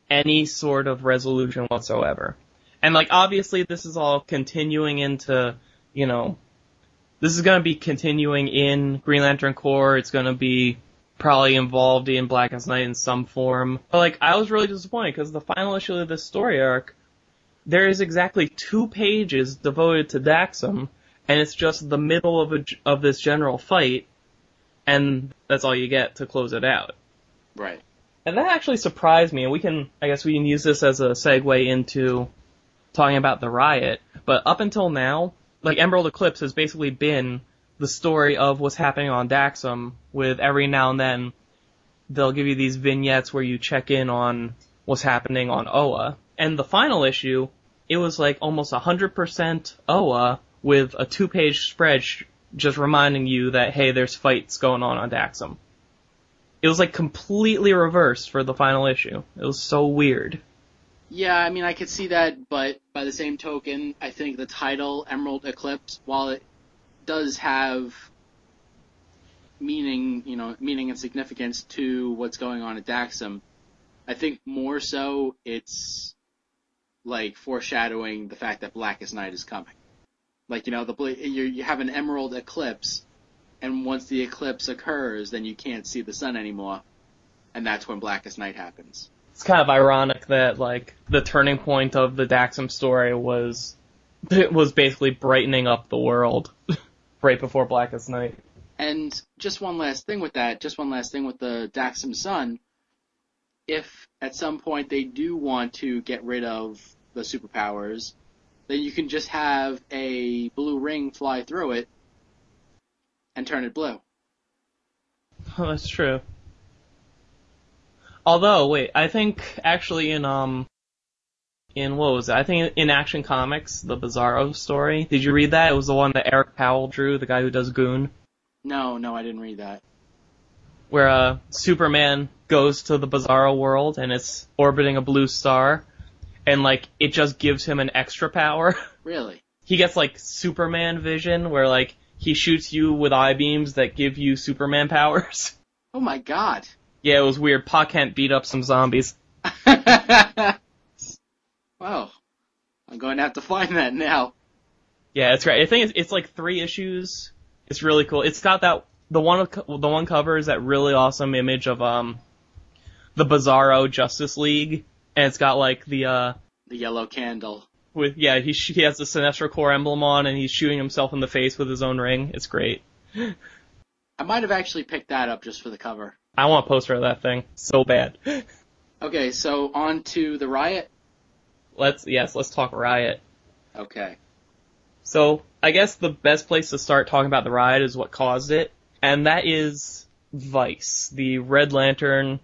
any sort of resolution whatsoever. And like obviously this is all continuing into, you know, this is going to be continuing in Green Lantern Corps. It's going to be probably involved in Blackest Night in some form. But like I was really disappointed because the final issue of this story arc there is exactly two pages devoted to Daxam, and it's just the middle of a, of this general fight, and that's all you get to close it out. Right. And that actually surprised me, and we can, I guess we can use this as a segue into talking about the riot. But up until now, like Emerald Eclipse has basically been the story of what's happening on Daxam, with every now and then they'll give you these vignettes where you check in on what's happening on Oa. And the final issue, it was like almost 100% Oa with a two page spread just reminding you that, hey, there's fights going on on Daxam. It was like completely reversed for the final issue. It was so weird. Yeah, I mean, I could see that, but by the same token, I think the title Emerald Eclipse, while it does have meaning, you know, meaning and significance to what's going on at Daxam, I think more so it's like foreshadowing the fact that Blackest Night is coming. Like, you know, the you you have an Emerald Eclipse, and once the eclipse occurs, then you can't see the sun anymore, and that's when Blackest Night happens. It's kind of ironic that like the turning point of the Daxam story was it was basically brightening up the world right before Blackest Night. And just one last thing with that, just one last thing with the Daxam Sun. If at some point they do want to get rid of the superpowers, then you can just have a blue ring fly through it and turn it blue. Oh, that's true. Although, wait, I think actually in um in what was it? I think in Action Comics, the Bizarro story. Did you read that? It was the one that Eric Powell drew, the guy who does Goon. No, no, I didn't read that. Where uh Superman goes to the Bizarro world and it's orbiting a blue star, and like it just gives him an extra power. Really? he gets like Superman vision, where like he shoots you with eye beams that give you Superman powers. Oh my god. yeah, it was weird. Pa Kent beat up some zombies. wow. I'm going to have to find that now. Yeah, it's great. I think it's, it's like three issues. It's really cool. It's got that the one the one cover is that really awesome image of um the Bizarro Justice League, and it's got like the uh The yellow candle. with yeah he sh- he has the Sinestro Corps emblem on, and he's shooting himself in the face with his own ring. It's great. I might have actually picked that up just for the cover. I want a poster of that thing so bad. Okay, so on to the riot. Let's yes, let's talk Riot. Okay. So I guess the best place to start talking about the riot is what caused it, and that is Vice, the Red Lantern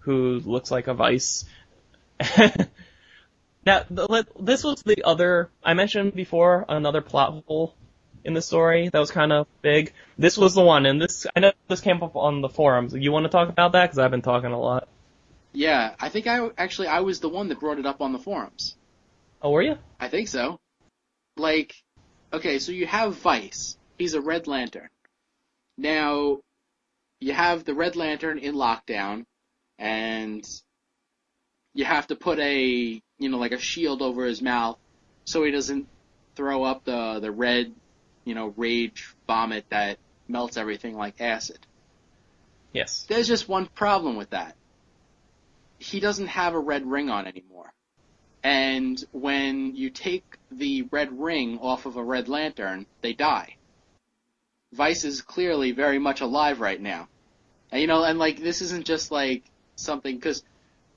who looks like a vice. now, the, this was the other I mentioned before another plot hole in the story that was kind of big. This was the one, and this I know this came up on the forums. You want to talk about that because I've been talking a lot. Yeah, I think I actually I was the one that brought it up on the forums. Oh, were you? I think so. Like, okay, so you have Vice. He's a Red Lantern. Now, you have the Red Lantern in lockdown, and you have to put a, you know, like a shield over his mouth so he doesn't throw up the, the red, you know, rage vomit that melts everything like acid. Yes. There's just one problem with that. He doesn't have a red ring on anymore. And when you take the red ring off of a red lantern, they die. Vice is clearly very much alive right now. And, you know, and like, this isn't just like something, cause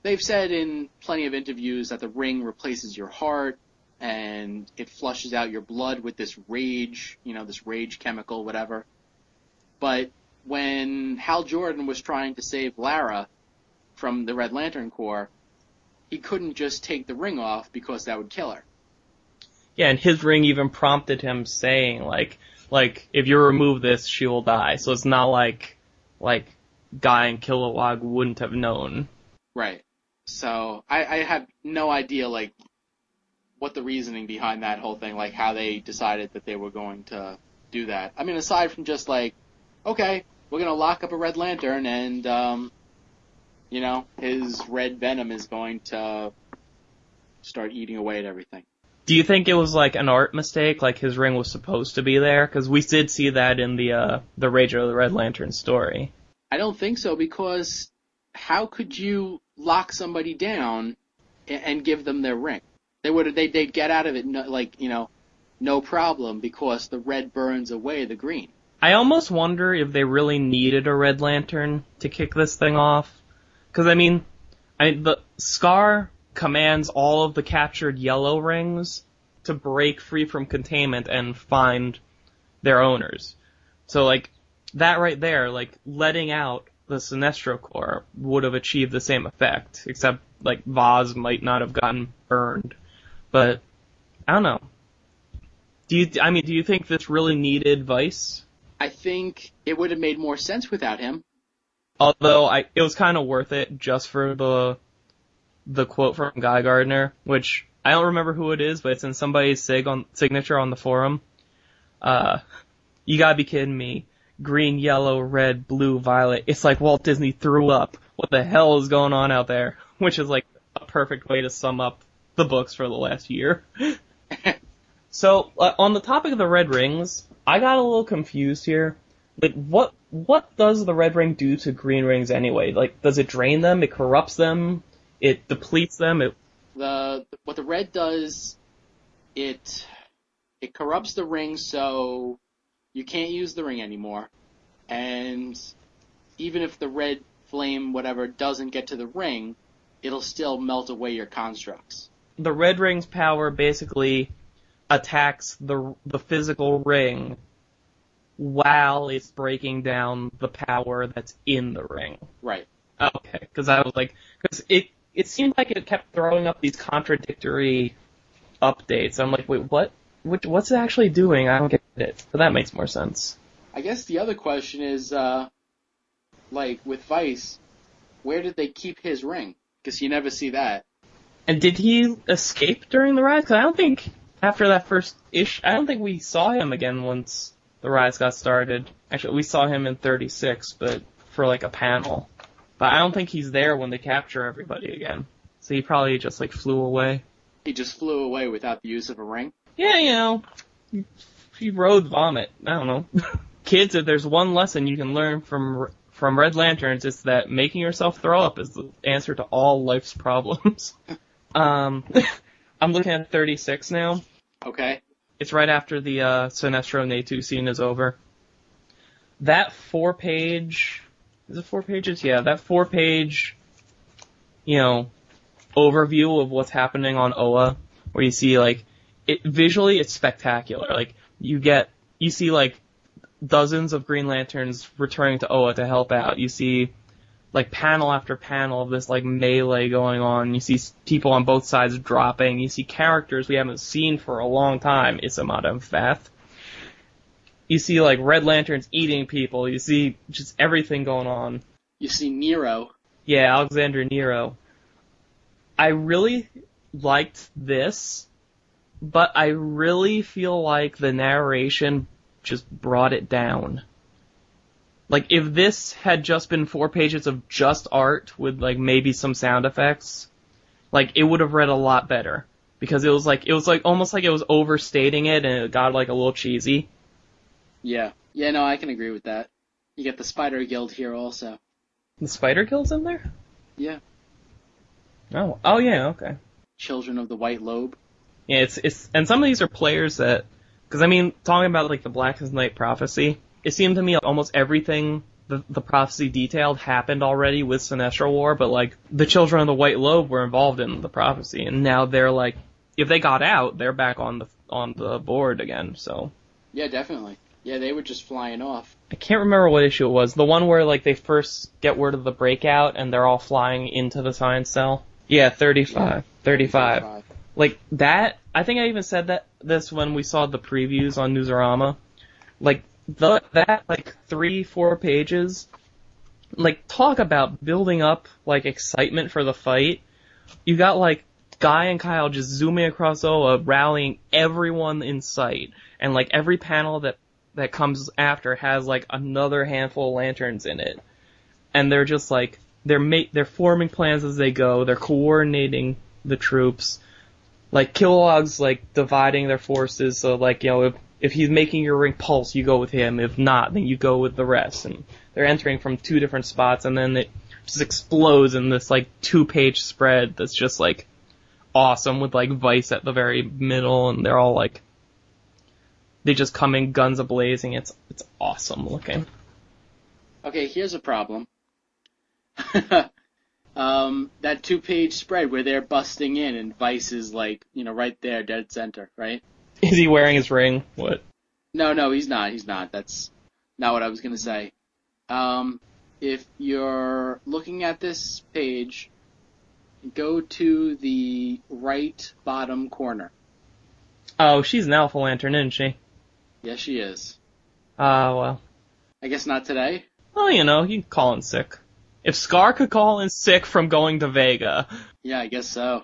they've said in plenty of interviews that the ring replaces your heart and it flushes out your blood with this rage, you know, this rage chemical, whatever. But when Hal Jordan was trying to save Laira from the Red Lantern Corps, he couldn't just take the ring off because that would kill her. Yeah, and his ring even prompted him saying like like if you remove this, she will die. So it's not like like Guy and Kilowog wouldn't have known. Right. So I, I have no idea like what the reasoning behind that whole thing, like how they decided that they were going to do that. I mean, aside from just like, okay, we're gonna lock up a Red Lantern and um, you know, his red venom is going to start eating away at everything. Do you think it was like an art mistake, like his ring was supposed to be there? Because we did see that in the uh, the Rage of the Red Lantern story. I don't think so because how could you lock somebody down and give them their ring? They would they they'd get out of it no, like you know, no problem because the red burns away the green. I almost wonder if they really needed a red lantern to kick this thing off. Cause I mean, I the Scar commands all of the captured yellow rings to break free from containment and find their owners. So like, that right there, like, letting out the Sinestro Corps would have achieved the same effect, except like Vaz might not have gotten burned. But, I don't know. Do you, I mean, do you think this really needed Vice? I think it would have made more sense without him. Although I, it was kind of worth it just for the, the quote from Guy Gardner, which I don't remember who it is, but it's in somebody's sig on, signature on the forum. Uh, you gotta be kidding me. Green, yellow, red, blue, violet. It's like Walt Disney threw up. What the hell is going on out there? Which is like a perfect way to sum up the books for the last year. so, uh, on the topic of the red rings, I got a little confused here. Like, what, what does the red ring do to green rings anyway? Like, does it drain them? It corrupts them? It depletes them? It, The what the red does, it it corrupts the ring so you can't use the ring anymore. And even if the red flame whatever doesn't get to the ring, it'll still melt away your constructs. the red ring's power basically attacks the the physical ring while it's breaking down the power that's in the ring. Right. Okay, because I was like, because it it seemed like it kept throwing up these contradictory updates. I'm like, wait, what? Which what's it actually doing? I don't get it. But that makes more sense. I guess the other question is, uh, like with Vice, where did they keep his ring? Because you never see that. And did he escape during the rise? Because I don't think after that first ish, I don't think we saw him again once the rise got started. Actually, we saw him in 36, but for like a panel. But I don't think he's there when they capture everybody again. So he probably just like flew away. He just flew away without the use of a ring. Yeah, you know, he- rode vomit. I don't know. Kids, if there's one lesson you can learn from from Red Lanterns, it's that making yourself throw up is the answer to all life's problems. um, I'm looking at 36 now. Okay. It's right after the uh, Sinestro Natu scene is over. That four page, is it four pages? Yeah, that four page, you know, overview of what's happening on Oa, where you see like, it visually it's spectacular. Like you get, you see like dozens of Green Lanterns returning to Oa to help out. You see like panel after panel of this like melee going on. You see people on both sides dropping. You see characters we haven't seen for a long time. Isamot and Fath. You see like Red Lanterns eating people. You see just everything going on. You see Nero. Yeah, Alexander Nero. I really liked this, but I really feel like the narration just brought it down. Like if this had just been four pages of just art with like maybe some sound effects, like it would have read a lot better. Because it was like it was like almost like it was overstating it and it got like a little cheesy. Yeah. Yeah, no, I can agree with that. You get the Spider Guild here also. The Spider Guild's in there? Yeah. Oh, oh yeah, okay. Children of the White Lobe. Yeah, it's it's and some of these are players that because I mean talking about like the Blackest Night prophecy, it seemed to me like almost everything the the prophecy detailed happened already with Sinestro War, but like the Children of the White Lobe were involved in the prophecy, and now they're like if they got out, they're back on the on the board again. So Yeah, definitely. Yeah, they were just flying off. I can't remember what issue it was. The one where like they first get word of the breakout and they're all flying into the science cell. Yeah, 35. 35. Like that, I think I even said that this when we saw the previews on Newsarama. Like the that like three four pages, like talk about building up like excitement for the fight. You got like Guy and Kyle just zooming across Oa, rallying everyone in sight, and like every panel that that comes after has like another handful of lanterns in it, and they're just like they're ma- they're forming plans as they go. They're coordinating the troops like Kilowog's like dividing their forces, so like you know if if he's making your ring pulse, you go with him. If not, then you go with the rest. And they're entering from two different spots, and then it just explodes in this like two page spread that's just like awesome with like Vice at the very middle, and they're all like they just come in guns a blazing. It's it's awesome looking. Okay, here's a problem. um, that two page spread where they're busting in and Vice is like, you know, right there, dead center, right? Is he wearing his ring? What? No, no, he's not. He's not. That's not what I was gonna say. Um, if you're looking at this page, go to the right bottom corner. Oh, she's an Alpha Lantern, isn't she? Yes, she is. Ah, well. I guess not today. Well, you know, you can call in sick. If Scar could call in sick from going to Vega, Yeah, I guess so.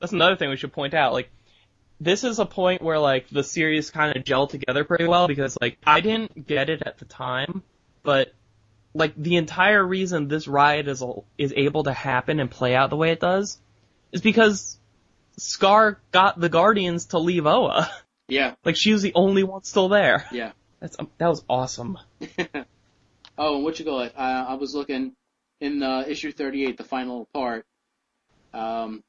that's another thing we should point out. Like, this is a point where like the series kind of gel together pretty well because like I didn't get it at the time, but like the entire reason this riot is is able to happen and play out the way it does is because Scar got the Guardians to leave Oa. Yeah, Like she was the only one still there. yeah. That's um, that was awesome. Oh, and what you call it? Uh, I was looking in uh, issue 38, the final part. Um,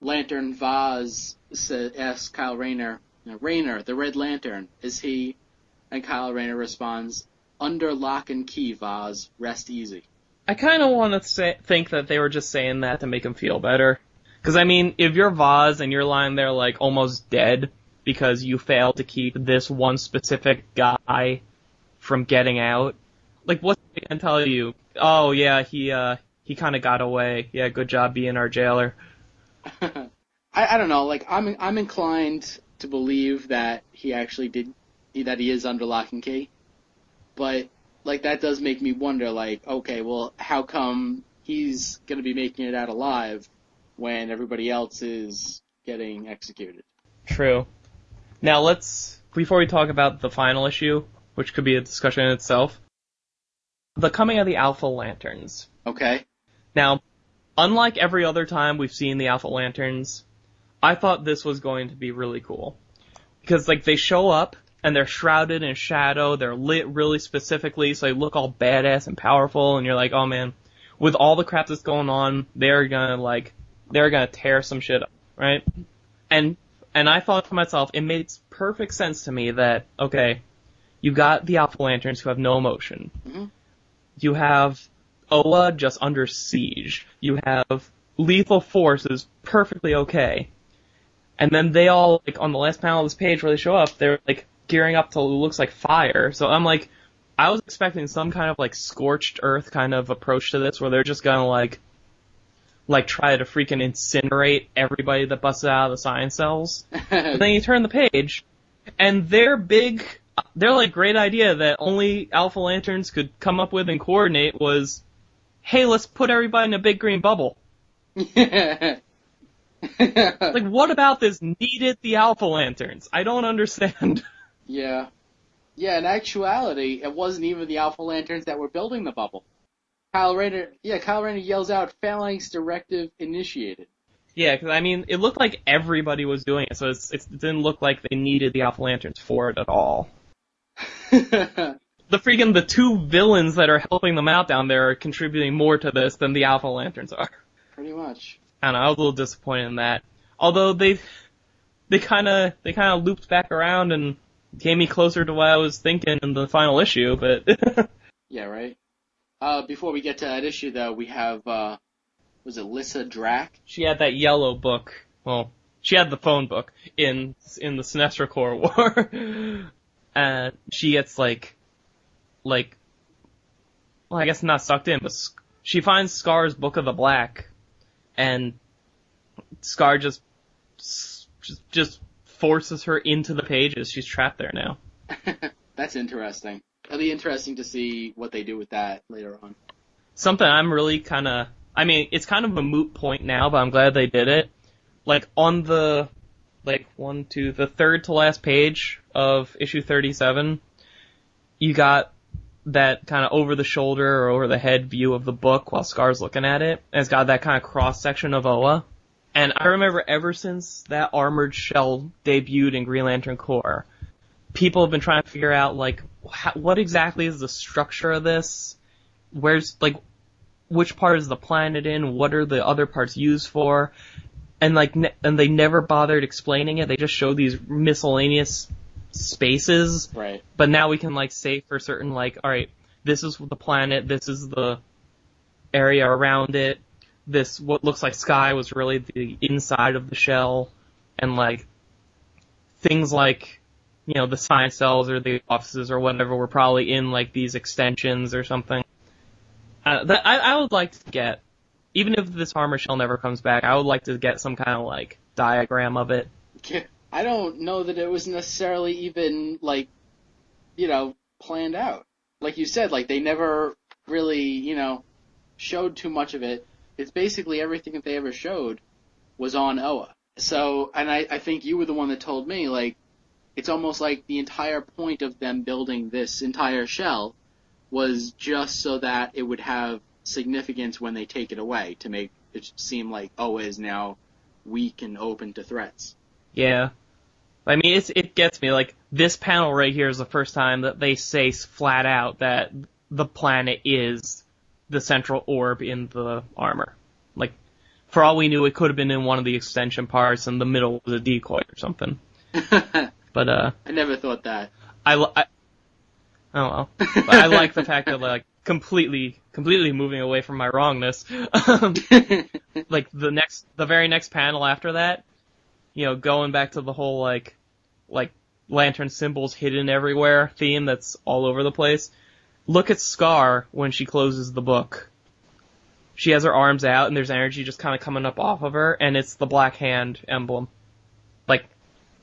Lantern Vaz sa asks Kyle Rayner, Rayner, the Red Lantern, is he? And Kyle Rayner responds, under lock and key, Vaz, rest easy. I kind of want to think that they were just saying that to make him feel better. Because I mean, if you're Vaz and you're lying there like almost dead because you failed to keep this one specific guy from getting out, like what's they gonna tell you? Oh yeah, he uh he kind of got away. Yeah, good job being our jailer. I, I don't know, like, I'm, I'm inclined to believe that he actually did, that he is under lock and key. But, like, that does make me wonder, like, okay, well, how come he's gonna be making it out alive when everybody else is getting executed? True. Now let's before we talk about the final issue, which could be a discussion in itself. The coming of the Alpha Lanterns. Okay? Now, unlike every other time we've seen the Alpha Lanterns, I thought this was going to be really cool. Because, like, they show up, and they're shrouded in shadow, they're lit really specifically, so they look all badass and powerful, and you're like, oh man, with all the crap that's going on, they're gonna, like, they're gonna tear some shit up, right? And, and I thought to myself, it makes perfect sense to me that, okay, you got the Alpha Lanterns who have no emotion. Mhm. You have Oa just under siege. You have Lethal Force is perfectly okay. And then they all, like, on the last panel of this page where they show up, they're, like, gearing up to what looks like fire. So I'm like, I was expecting some kind of, like, scorched earth kind of approach to this where they're just gonna, like, like, try to freaking incinerate everybody that busts out of the science cells. and then you turn the page, and their big, their like great idea that only Alpha Lanterns could come up with and coordinate was, hey, let's put everybody in a big green bubble. Yeah. Like, what about this needed the Alpha Lanterns? I don't understand. yeah. Yeah, in actuality, it wasn't even the Alpha Lanterns that were building the bubble. Kyle Rayner, yeah, Kyle Rayner yells out, Phalanx Directive initiated. yeah, because I mean, it looked like everybody was doing it, so it's, it's, it didn't look like they needed the Alpha Lanterns for it at all. The freaking the two villains that are helping them out down there are contributing more to this than the Alpha Lanterns are. Pretty much. I don't know, I was a little disappointed in that. Although they they kind of they kind of looped back around and came me closer to what I was thinking in the final issue, but Yeah, right. Uh, before we get to that issue, though, we have, uh, was it Lyssa Drak? she had that yellow book. Well, she had the phone book in in the Sinestro Corps War, and she gets like like well, I guess not sucked in, but she finds Scar's Book of the Black, and Scar just just just forces her into the pages. She's trapped there now. That's interesting. It'll be interesting to see what they do with that later on. something I'm really kind of, I mean, it's kind of a moot point now, but I'm glad they did it. Like on the, like one, two, the third to last page of issue 37, you got that kind of over the shoulder or over the head view of the book while Scar's looking at it. And it's got that kind of cross section of Oa. And I remember ever since that armored shell debuted in Green Lantern Corps, people have been trying to figure out like what exactly is the structure of this? Where's like which part is the planet in? What are the other parts used for? And like ne- and they never bothered explaining it. They just showed these miscellaneous spaces. Right. But now we can like say for certain like, all right, this is the planet, this is the area around it. This what looks like sky was really the inside of the shell, and like things like you know the science cells or the offices or whatever were probably in like these extensions or something. Uh, that I, I would like to get, even if this armor shell never comes back, I would like to get some kind of like diagram of it. I don't know that it was necessarily even like, you know, planned out. Like you said, like they never really, you know, showed too much of it. It's basically everything that they ever showed was on Oa. So, and I, I think you were the one that told me, like, it's almost like the entire point of them building this entire shell was just so that it would have significance when they take it away to make it seem like Oa is now weak and open to threats. Yeah. I mean, it's, it gets me. Like, this panel right here is the first time that they say flat out that the planet is the central orb in the armor. Like, for all we knew, it could have been in one of the extension parts and the middle was a decoy or something. But, uh, I never thought that. I, I oh well. But I like the fact that like completely, completely moving away from my wrongness. Um, like the next, the very next panel after that, you know, going back to the whole like, like lantern symbols hidden everywhere theme that's all over the place. Look at Scar when she closes the book. She has her arms out and there's energy just kind of coming up off of her and it's the black hand emblem. Like,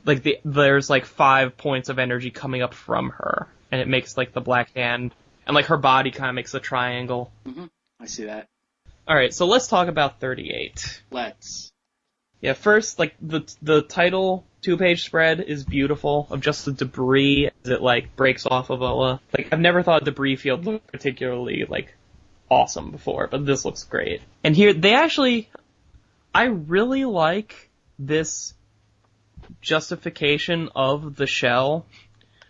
like the, there's like five points of energy coming up from her and it makes like the black hand and like her body kind of makes a triangle. Mm-hmm. I see that. Alright, so let's talk about 38. Let's. Yeah, first, like the the title two page spread is beautiful of just the debris as it like breaks off of Oa. Like I've never thought debris field looked particularly like awesome before, but this looks great. And here they actually, I really like this justification of the shell,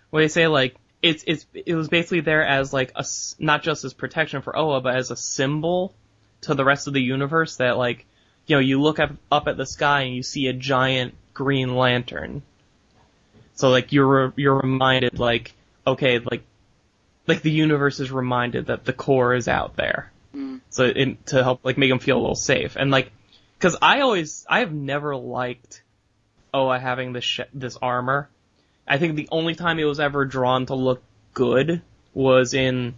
where they say like it's it's it was basically there as like a not just as protection for Oa, but as a symbol to the rest of the universe that like you know you look up up at the sky and you see a giant green lantern. So like you're you're reminded like okay like like the universe is reminded that the Corps is out there. Mm. So it, to help like make them feel a little safe and like because I always I have never liked Oa having this sh- this armor. I think the only time it was ever drawn to look good was in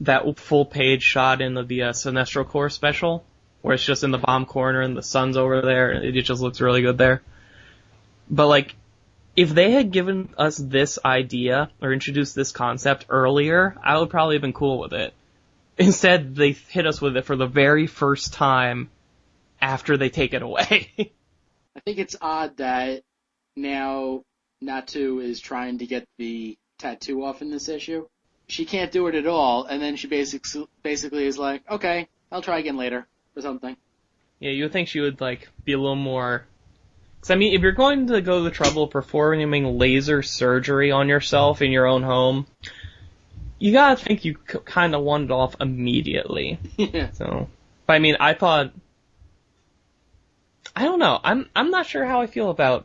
that full page shot in the, the uh, Sinestro Corps special, where it's just in the bomb corner and the sun's over there, and it just looks really good there. But like, if they had given us this idea or introduced this concept earlier, I would probably have been cool with it. Instead, they hit us with it for the very first time after they take it away. I think it's odd that now Natu is trying to get the tattoo off in this issue. She can't do it at all, and then she basically basically is like, okay, I'll try again later or something. Yeah, you would think she would like be a little more. Cause I mean, if you're going to go to the trouble of performing laser surgery on yourself in your own home, you gotta think you c- kind of want it off immediately. yeah. So, but I mean, I thought, I don't know. I'm I'm not sure how I feel about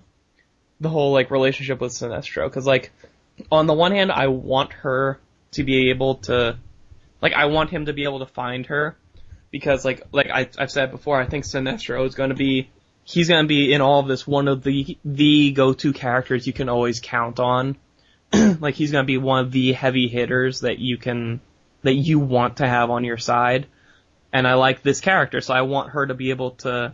the whole like relationship with Sinestro because like on the one hand, I want her to be able to, like, I want him to be able to find her because like like I, I've said before, I think Sinestro is going to be he's going to be in all of this one of the the go-to characters you can always count on. like he's going to be one of the heavy hitters that you can that you want to have on your side. And I like this character, so I want her to be able to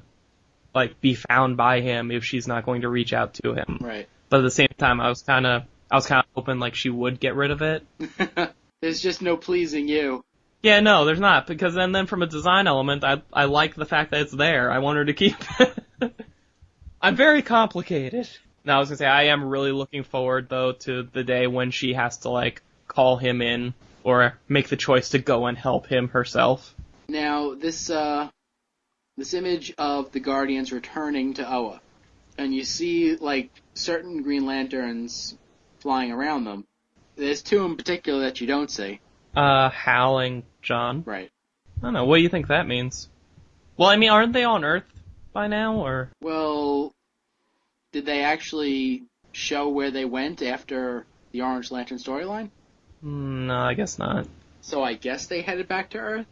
like be found by him if she's not going to reach out to him. Right. But at the same time, I was kind of I was kind of hoping like she would get rid of it. There's just no pleasing you. Yeah, no, there's not because then then from a design element, I I like the fact that it's there. I want her to keep. it. I'm very complicated. Now I was gonna say I am really looking forward though to the day when she has to like call him in or make the choice to go and help him herself. Now this uh this image of the Guardians returning to Oa, and you see like certain Green Lanterns flying around them. There's two in particular that you don't see. Uh, Hal and John. Right. I don't know. What do you think that means? Well, I mean, aren't they on Earth by now, or Well, did they actually show where they went after the Orange Lantern storyline? Hmm, no, I guess not. So I guess they headed back to Earth.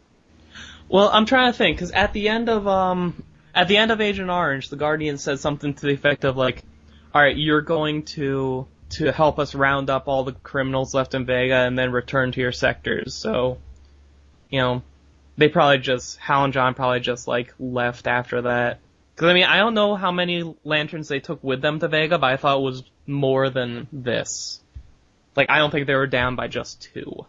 Well, I'm trying to think because at the end of um at the end of Agent Orange, the Guardian said something to the effect of like, "All right, you're going to to help us round up all the criminals left in Vega and then return to your sectors." So, you know, they probably just Hal and John probably just like left after that. Because I mean, I don't know how many lanterns they took with them to Vega, but I thought it was more than this. Like, I don't think they were down by just two.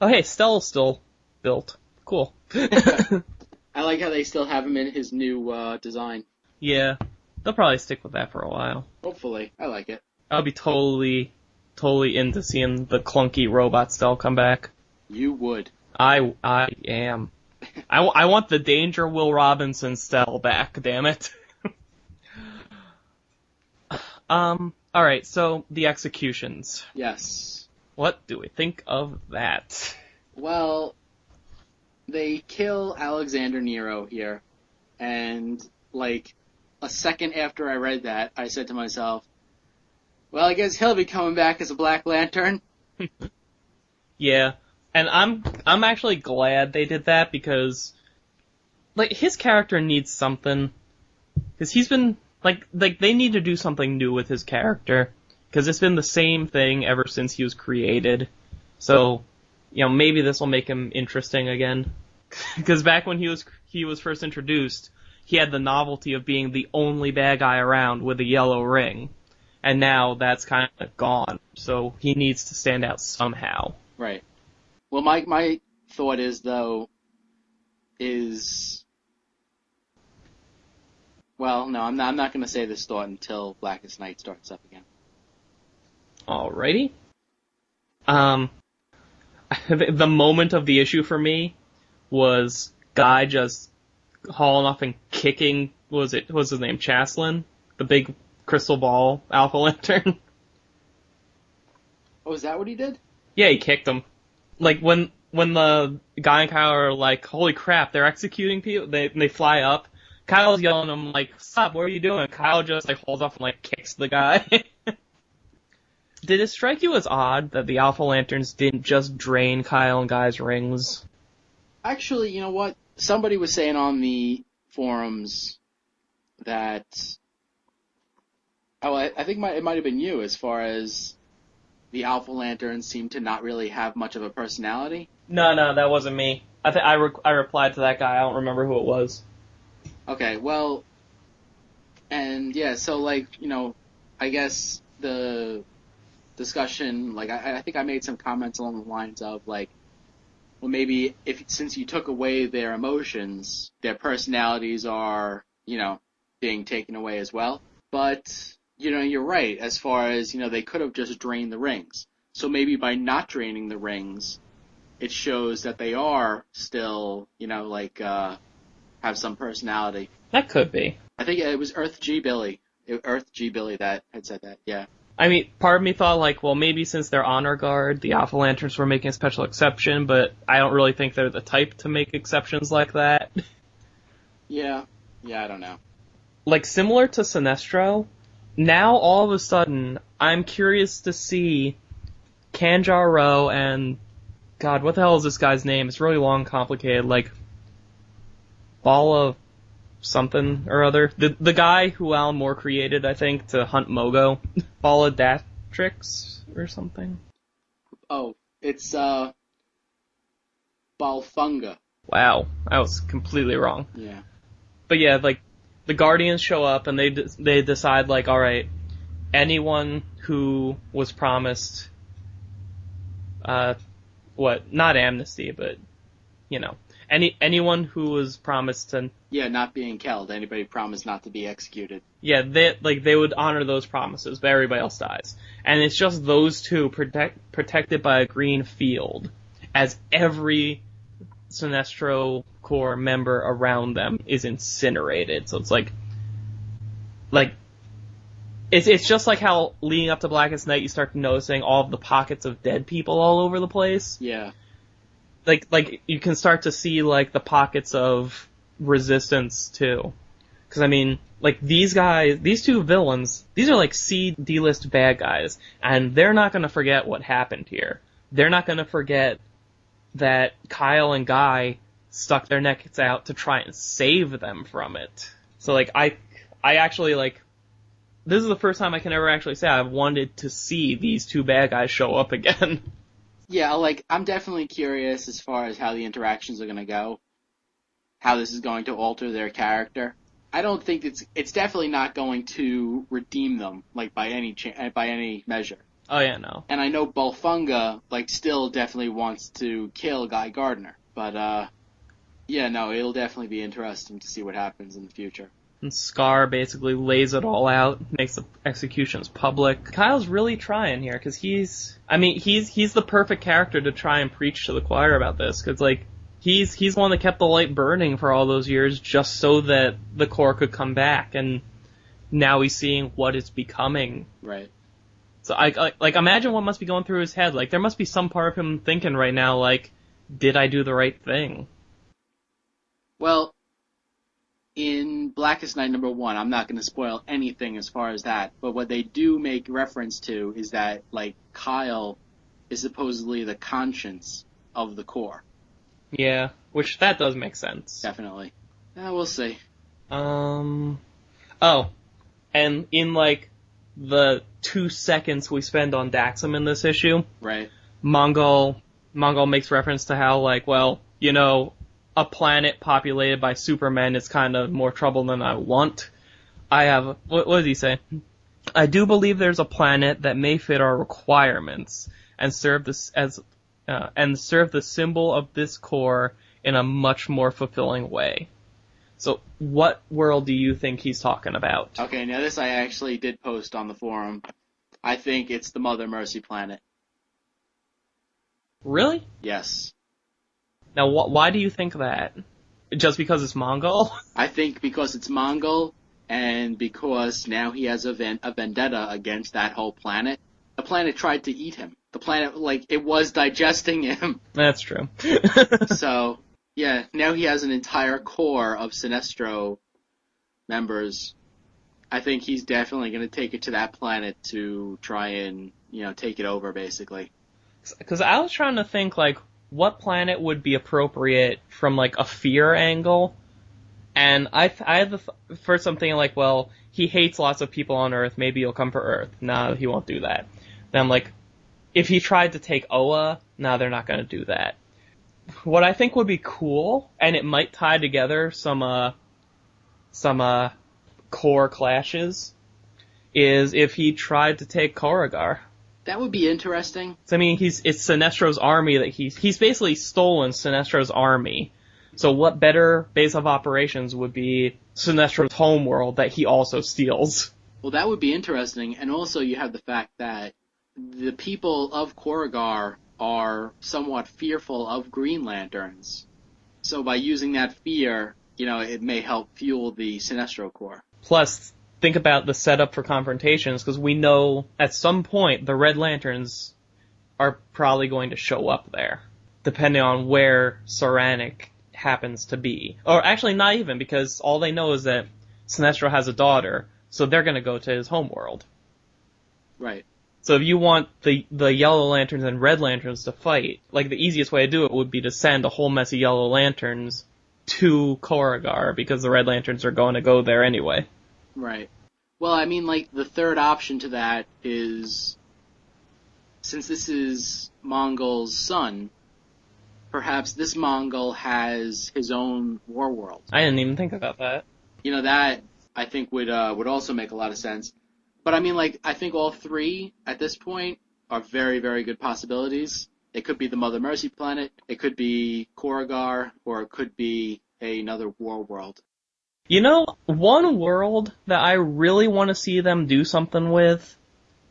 Oh, hey, Stel's still built. Cool. I like how they still have him in his new uh, design. Yeah, they'll probably stick with that for a while. Hopefully, I like it. I'll be totally, totally into seeing the clunky robot Stel come back. You would. I, I am. I, I want the Danger Will Robinson style back, damn it. um, alright, so the executions. Yes. What do we think of that? Well, they kill Alexander Nero here, and like a second after I read that, I said to myself, "Well, I guess he'll be coming back as a Black Lantern." Yeah, and I'm I'm actually glad they did that because like his character needs something because he's been like like they need to do something new with his character because it's been the same thing ever since he was created. So, you know, maybe this will make him interesting again. Because back when he was he was first introduced, he had the novelty of being the only bad guy around with a yellow ring, and now that's kind of gone. So he needs to stand out somehow. Right. Well, my my thought is though, is well, no, I'm not. I'm not going to say this thought until Blackest Night starts up again. Alrighty. Um, the moment of the issue for me was Guy just hauling off and kicking. What was it? What was his name? Chaselon, the big crystal ball Alpha Lantern. Oh, is that what he did? yeah, he kicked him. Like when when the Guy and Kyle are like, "Holy crap, they're executing people!" They they fly up. Kyle's yelling at him like, "Stop! What are you doing?" Kyle just like holds off and like kicks the guy. Did it strike you as odd that the Alpha Lanterns didn't just drain Kyle and Guy's rings? Actually, you know what? Somebody was saying on the forums that. Oh, I, I think my, it might have been you as far as the Alpha Lanterns seem to not really have much of a personality. No, no, that wasn't me. I think I re- I replied to that guy. I don't remember who it was. Okay, well, and yeah, so like, you know, I guess the discussion, like, I, I think I made some comments along the lines of like, well, maybe if since you took away their emotions, their personalities are, you know, being taken away as well. But you know, you're right as far as you know, they could have just drained the rings. So maybe by not draining the rings, it shows that they are still, you know, like uh, have some personality. That could be. I think it was Earth G Billy, Earth G Billy that had said that. Yeah. I mean, part of me thought like, well, maybe since they're honor guard, the Alpha Lanterns were making a special exception, but I don't really think they're the type to make exceptions like that. Yeah. Yeah, I don't know. like similar to Sinestro, now all of a sudden I'm curious to see Kanjar Ro and God, what the hell is this guy's name? It's really long, complicated. Like Bala something or other. The the guy who Alan Moore created, I think, to hunt Mogo. Bala Datrix or something. Oh, it's uh Bolphunga. Wow, I was completely wrong. Yeah. but yeah, like the Guardians show up and they de- they decide like, all right, anyone who was promised, uh, what not amnesty, but you know, any anyone who was promised to, Yeah, not being killed. Anybody promised not to be executed. yeah, they like they would honor those promises, but everybody else dies, and it's just those two protect protected by a green field, as every Sinestro Corps member around them is incinerated. So it's like, like, it's it's just like how leading up to Blackest Night, you start noticing all of the pockets of dead people all over the place. Yeah. Like like you can start to see like the pockets of resistance too. Because I mean, like these guys, these two villains, these are like C D-list bad guys, and they're not gonna forget what happened here. They're not gonna forget that Kyle and Guy stuck their necks out to try and save them from it. So like I, I actually like, this is the first time I can ever actually say I've wanted to see these two bad guys show up again. Yeah, like I'm definitely curious as far as how the interactions are to go, how this is going to alter their character. I don't think it's it's definitely not going to redeem them like by any cha- by any measure. Oh yeah, no. And I know Bolphunga like still definitely wants to kill Guy Gardner, but uh, yeah, no, it'll definitely be interesting to see what happens in the future. And Scar basically lays it all out, makes the executions public. Kyle's really trying here because he's, I mean, he's he's the perfect character to try and preach to the choir about this because like he's he's the one that kept the light burning for all those years just so that the Corps could come back, and now he's seeing what it's becoming. Right. So I, I like imagine what must be going through his head. Like there must be some part of him thinking right now, like, did I do the right thing? Well, in Blackest Night number one, I'm not going to spoil anything as far as that, but what they do make reference to is that, like, Kyle is supposedly the conscience of the Corps. Yeah, which that does make sense. Definitely. Yeah, we'll see. Um, oh, and in like the two seconds we spend on Daxam in this issue, Right. Mongul Mongul makes reference to how like, well, you know, a planet populated by supermen is kind of more trouble than I want. I have what, what does he say? I do believe there's a planet that may fit our requirements and serve this as uh, and serve the symbol of this Corps in a much more fulfilling way. So, what world do you think he's talking about? Okay, now this I actually did post on the forum. I think it's the Mother Mercy planet. Really? Yes. Now, wh- why do you think that? Just because it's Mongul? I think because it's Mongul, and because now he has a, ven- a vendetta against that whole planet. The planet tried to eat him. The planet, like, it was digesting him. That's true. so, yeah, now he has an entire Corps of Sinestro members. I think he's definitely going to take it to that planet to try and, you know, take it over, basically. Because I was trying to think, like, what planet would be appropriate from, like, a fear angle. And I, I had the th- first I'm thinking, like, well, he hates lots of people on Earth, maybe he'll come for Earth. No, he won't do that. Then I'm like, if he tried to take Oa, no, they're not gonna do that. What I think would be cool, and it might tie together some, uh, some, uh, Corps clashes, is if he tried to take Korugar. That would be interesting. So, I mean, he's it's Sinestro's army that he's he's basically stolen Sinestro's army. So, what better base of operations would be Sinestro's homeworld that he also steals? Well, that would be interesting, and also you have the fact that the people of Korugar are somewhat fearful of Green Lanterns. So by using that fear, you know, it may help fuel the Sinestro Corps. Plus, think about the setup for confrontations because we know at some point the Red Lanterns are probably going to show up there, depending on where Soranik happens to be. Or actually, not even because all they know is that Sinestro has a daughter, so they're going to go to his homeworld. Right. So if you want the the Yellow Lanterns and Red Lanterns to fight, like the easiest way to do it would be to send a whole mess of Yellow Lanterns to Korugar because the Red Lanterns are going to go there anyway. Right. Well, I mean, like, the third option to that is, since this is Mongul's son, perhaps this Mongul has his own Warworld. I didn't even think about that. You know, that, I think would, uh, would also make a lot of sense. But I mean, like, I think all three, at this point, are very, very good possibilities. It could be the Mother Mercy planet, it could be Korugar, or it could be another Warworld. You know, one world that I really want to see them do something with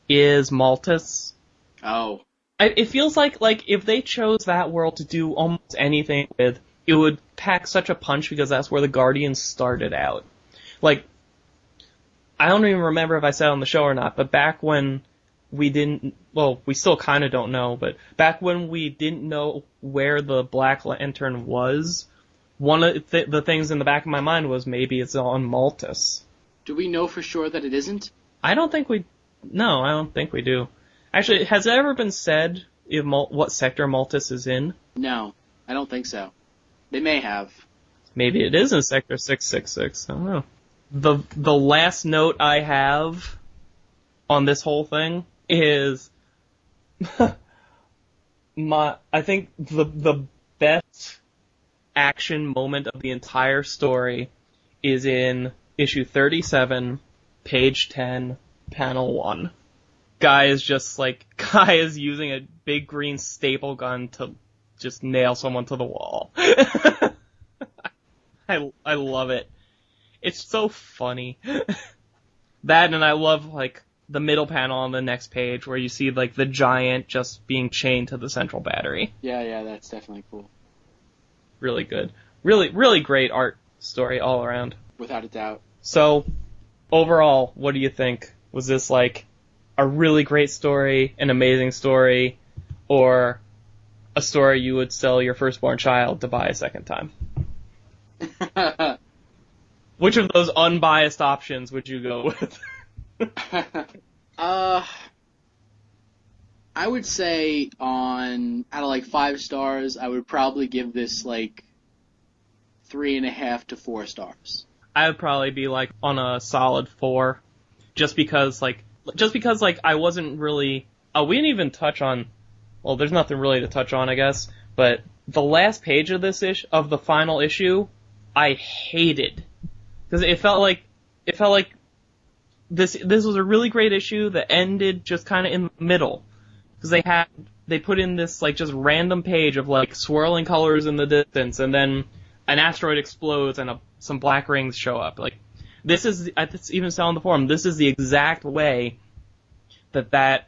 is Maltus. Oh, I, it feels like like if they chose that world to do almost anything with, it would pack such a punch because that's where the Guardians started out. Like, I don't even remember if I said on the show or not, but back when we didn't, well, we still kind of don't know, but back when we didn't know where the Black Lantern was, one of th- the things in the back of my mind was maybe it's on Maltus. Do we know for sure that it isn't? I don't think we. No, I don't think we do. Actually, has it ever been said if Mal- what sector Maltus is in? No, I don't think so. They may have. Maybe it is in sector six six six. I don't know. The the last note I have on this whole thing is my I think the the best action moment of the entire story is in issue 37, page 10, panel 1. Guy is just like, guy is using a big green staple gun to just nail someone to the wall. I, I love it. It's so funny. that and I love like the middle panel on the next page where you see like the giant just being chained to the central battery. Yeah, yeah, that's definitely cool. Really good. Really, really great art story all around. Without a doubt. So, overall, what do you think? Was this like a really great story, an amazing story, or a story you would sell your firstborn child to buy a second time? Which of those unbiased options would you go with? uh, I would say on out of like five stars, I would probably give this like three and a half to four stars. I would probably be like on a solid four, just because like just because like I wasn't really. Oh, we didn't even touch on. Well, there's nothing really to touch on, I guess. But the last page of this ish of the final issue, I hated because it felt like it felt like this this was a really great issue that ended just kind of in the middle. Because they had they put in this like just random page of like swirling colors in the distance and then an asteroid explodes and a, some black rings show up. Like this is it's even said on the forum this is the exact way that that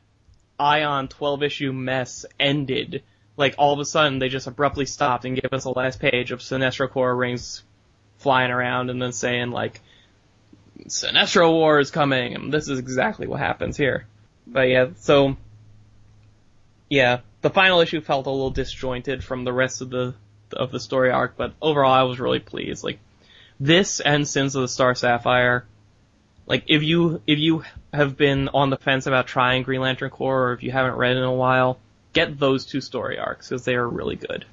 ion 12 issue mess ended. Like all of a sudden they just abruptly stopped and gave us the last page of Sinestro Corps rings flying around and then saying like Sinestro War is coming, and this is exactly what happens here. But yeah, so yeah, the final issue felt a little disjointed from the rest of the of the story arc, but overall I was really pleased. Like this and Sins of the Star Sapphire, like if you if you have been on the fence about trying Green Lantern Corps, or if you haven't read in a while, get those two story arcs because they are really good.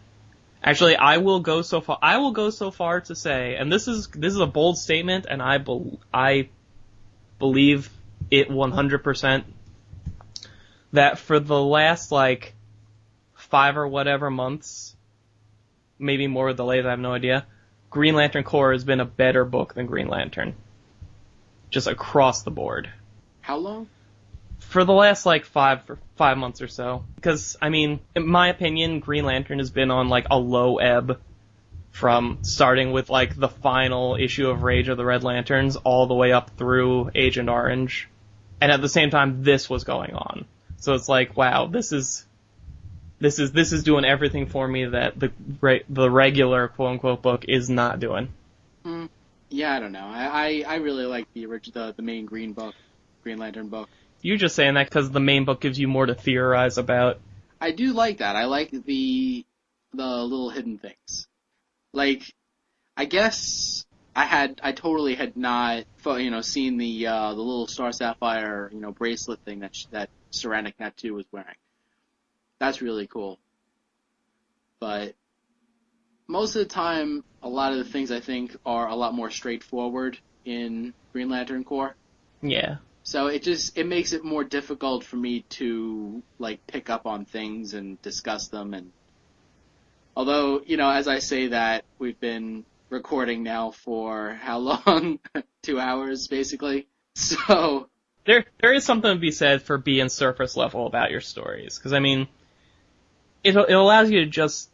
Actually, I will go so far. I will go so far to say, and this is this is a bold statement, and I be, I believe it 100% that for the last like five or whatever months, maybe more of delays, I have no idea. Green Lantern Corps has been a better book than Green Lantern, just across the board. How long? For the last like five five months or so. Because I mean, in my opinion, Green Lantern has been on like a low ebb from starting with like the final issue of Rage of the Red Lanterns all the way up through Agent Orange, and at the same time this was going on. So it's like, wow, this is this is this is doing everything for me that the the regular quote unquote book is not doing. Mm, yeah, I don't know. I, I, I really like the original the, the main Green book, Green Lantern book. You're just saying that because the main book gives you more to theorize about. I do like that. I like the the little hidden things. Like, I guess I had I totally had not you know seen the uh, the little Star Sapphire you know bracelet thing that that Soranik Natu was wearing. That's really cool. But most of the time, a lot of the things I think are a lot more straightforward in Green Lantern Corps. Yeah. So it just it makes it more difficult for me to like pick up on things and discuss them and although, you know, as I say that, we've been recording now for how long? 2 hours basically. So there there is something to be said for being surface level about your stories because I mean it it allows you to just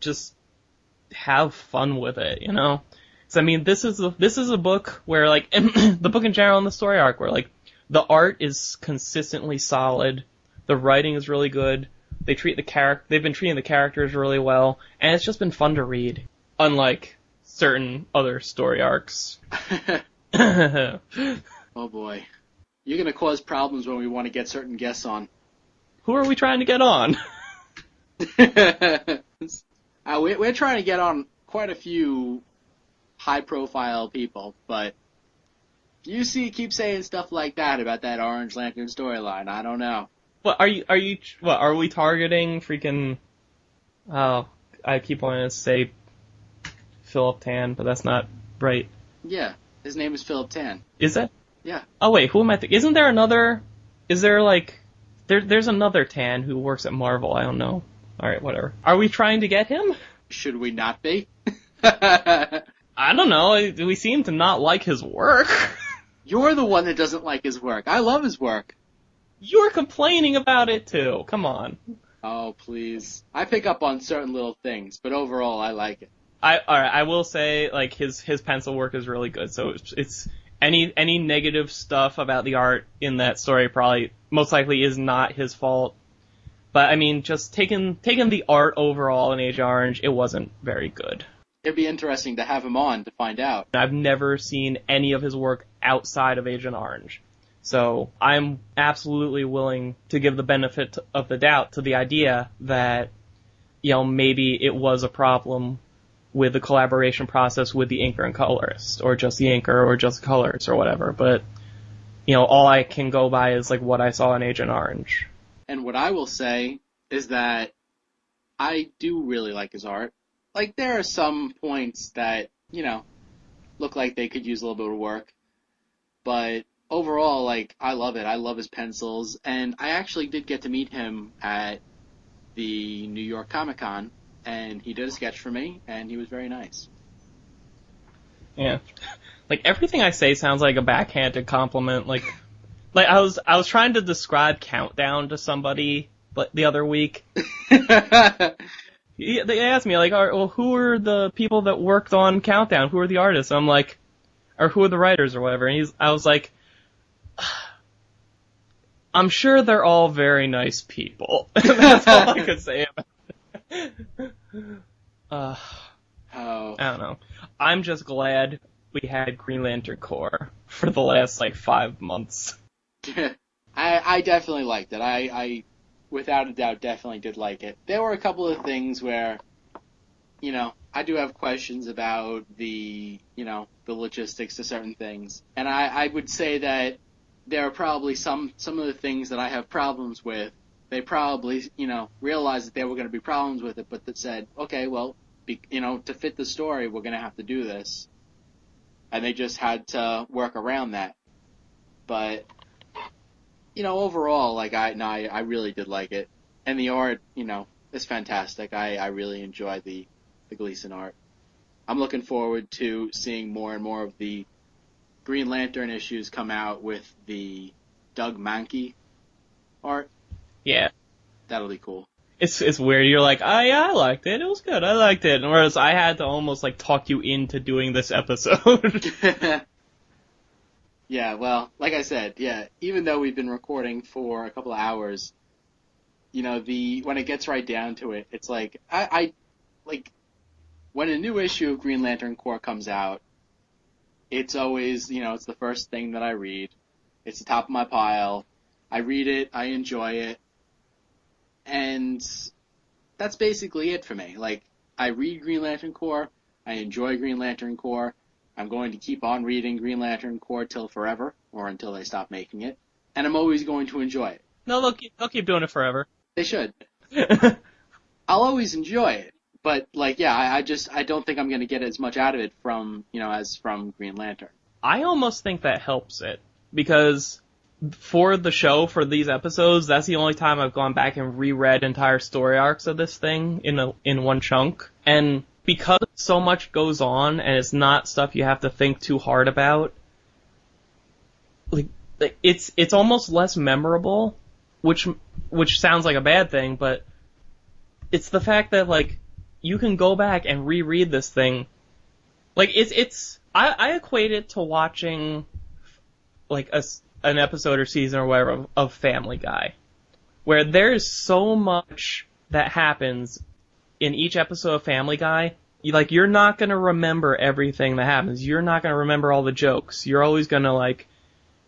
just have fun with it, you know? So I mean, this is a, this is a book where like the book in general and the story arc where like the art is consistently solid. The writing is really good. They treat the character, they've been treating the characters really well, and it's just been fun to read. Unlike certain other story arcs. oh boy. You're gonna cause problems when we want to get certain guests on. Who are we trying to get on? uh, we, we're trying to get on quite a few high-profile people, but you see, keep saying stuff like that about that Orange Lantern storyline. I don't know. What are you? Are you? What are we targeting? Freaking. Oh, I keep wanting to say Philip Tan, but that's not right. Yeah, his name is Philip Tan. Is it? Yeah. Oh wait, who am I thinking? Isn't there another? Is there like? There, there's another Tan who works at Marvel. I don't know. All right, whatever. Are we trying to get him? Should we not be? I don't know. We seem to not like his work. You're the one that doesn't like his work. I love his work. You're complaining about it too. Come on. Oh, please. I pick up on certain little things, but overall, I like it. I alright, I will say like his his pencil work is really good. So it's, it's any any negative stuff about the art in that story probably most likely is not his fault. But I mean, just taking taking the art overall in Agent Orange, it wasn't very good. It'd be interesting to have him on to find out. I've never seen any of his work outside of Agent Orange. So I'm absolutely willing to give the benefit of the doubt to the idea that, you know, maybe it was a problem with the collaboration process with the inker and colorist, or just the inker, or just the colorist, or whatever. But, you know, all I can go by is like what I saw in Agent Orange. And what I will say is that I do really like his art. Like there are some points that, you know, look like they could use a little bit of work. But overall, like, I love it. I love his pencils. And I actually did get to meet him at the New York Comic Con, and he did a sketch for me, and he was very nice. Yeah. Like everything I say sounds like a backhanded compliment. Like, like I was, I was trying to describe Countdown to somebody, but the other week, they asked me like, "All right, well, who are the people that worked on Countdown? Who are the artists? I'm like, or who are the writers or whatever. And he's, I was like, I'm sure they're all very nice people. That's all I could say about it. Uh, oh. I don't know. I'm just glad we had Green Lantern Corps for the last like five months. I I definitely liked it. I I without a doubt definitely did like it. There were a couple of things where you know, I do have questions about the, you know, the logistics to certain things. And I I would say that there are probably some some of the things that I have problems with. They probably, you know, realized that there were going to be problems with it, but that said, okay, well, be, you know, to fit the story, we're going to have to do this. And they just had to work around that. But you know, overall, like I, no, I, I really did like it, and the art, you know, is fantastic. I, I really enjoy the, the Gleason art. I'm looking forward to seeing more and more of the Green Lantern issues come out with the Doug Mahnke art. Yeah. That'll be cool. It's it's weird. You're like, oh yeah, I liked it. It was good. I liked it. And whereas I had to almost like talk you into doing this episode. yeah, well, like I said, yeah, even though we've been recording for a couple of hours, you know, the when it gets right down to it, it's like I, I like when a new issue of Green Lantern Corps comes out, it's always, you know, it's the first thing that I read. It's the top of my pile. I read it, I enjoy it, and that's basically it for me. Like, I read Green Lantern Corps, I enjoy Green Lantern Corps, I'm going to keep on reading Green Lantern Corps till forever, or until they stop making it, and I'm always going to enjoy it. no, they'll keep, they'll keep doing it forever. They should. I'll always enjoy it. But like, yeah, I, I just I don't think I'm gonna get as much out of it from you know as from Green Lantern. I almost think that helps it because for the show for these episodes, that's the only time I've gone back and reread entire story arcs of this thing in a in one chunk. And because so much goes on and it's not stuff you have to think too hard about, like it's it's almost less memorable, which which sounds like a bad thing, but it's the fact that like you can go back and reread this thing. Like it's it's I, I equate it to watching like a an episode or season or whatever of, of Family Guy, where there's so much that happens in each episode of Family Guy. You, like you're not gonna remember everything that happens. You're not gonna remember all the jokes. You're always gonna like,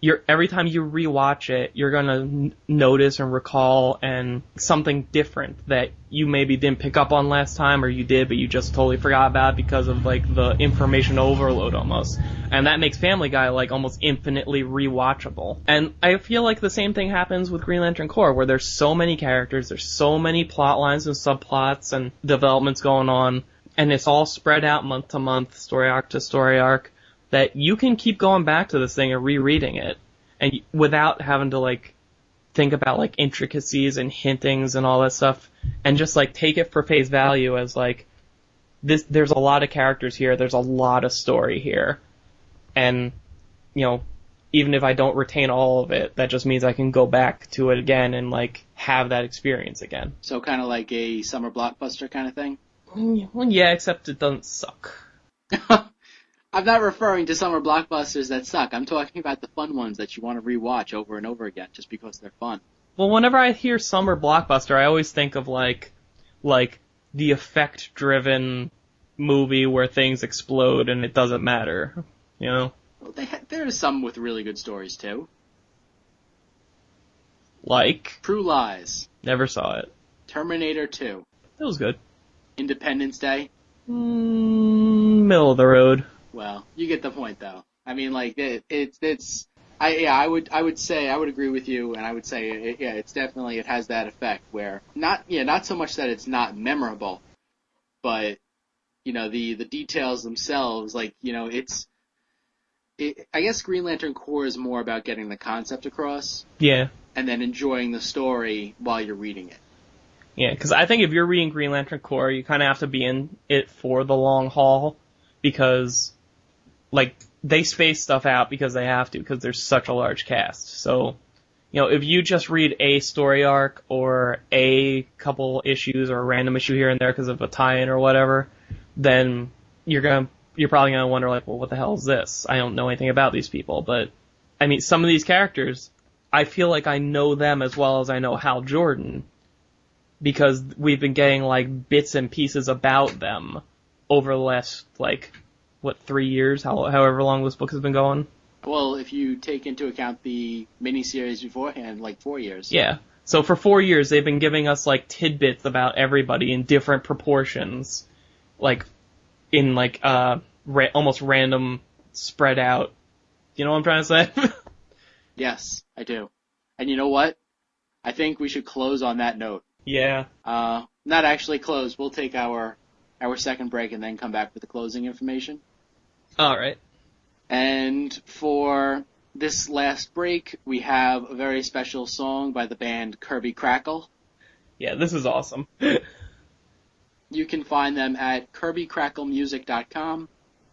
you're every time you rewatch it, you're gonna n- notice and recall and something different that you maybe didn't pick up on last time, or you did, but you just totally forgot about because of like the information overload almost. And that makes Family Guy like almost infinitely rewatchable. And I feel like the same thing happens with Green Lantern Corps, where there's so many characters, there's so many plot lines and subplots and developments going on, and it's all spread out month to month, story arc to story arc that you can keep going back to this thing and rereading it and without having to like think about like intricacies and hintings and all that stuff and just like take it for face value as like this there's a lot of characters here there's a lot of story here and you know even if I don't retain all of it that just means I can go back to it again and like have that experience again So kind of like a summer blockbuster kind of thing. Mm, well yeah except it doesn't suck I'm not referring to summer blockbusters that suck. I'm talking about the fun ones that you want to rewatch over and over again just because they're fun. Well, whenever I hear summer blockbuster, I always think of like, like the effect-driven movie where things explode and it doesn't matter. You know, Well, they ha- there's some with really good stories too. like True Lies, never saw it. Terminator 2, It was good. Independence Day. Mm, middle of the road. Well, you get the point though. I mean, like it, it's it's. I yeah, I would I would say I would agree with you, and I would say it, yeah, it's definitely it has that effect where not yeah not so much that it's not memorable, but you know the the details themselves like you know it's. It, I guess Green Lantern Corps is more about getting the concept across Yeah, and then enjoying the story while you're reading it. yeah. Because I think if you're reading Green Lantern Corps, you kind of have to be in it for the long haul, because like they space stuff out because they have to because there's such a large cast. So, you know, if you just read a story arc or a couple issues or a random issue here and there because of a tie-in or whatever, then you're gonna you're probably gonna wonder like, well, what the hell is this? I don't know anything about these people, but I mean, some of these characters, I feel like I know them as well as I know Hal Jordan because we've been getting like bits and pieces about them over the last like what three years, how, however long this book has been going. Well, if you take into account the miniseries beforehand, like four years. Yeah. So for four years, they've been giving us like tidbits about everybody in different proportions, like in like uh ra- almost random spread out. You know what I'm trying to say? Yes, I do. And you know what? I think we should close on that note. yeah. Uh, not actually close. We'll take our our second break and then come back with the closing information. All right. And for this last break, we have a very special song by the band Kirby Krackle. Yeah, this is awesome. You can find them at kirbykracklemusic.com.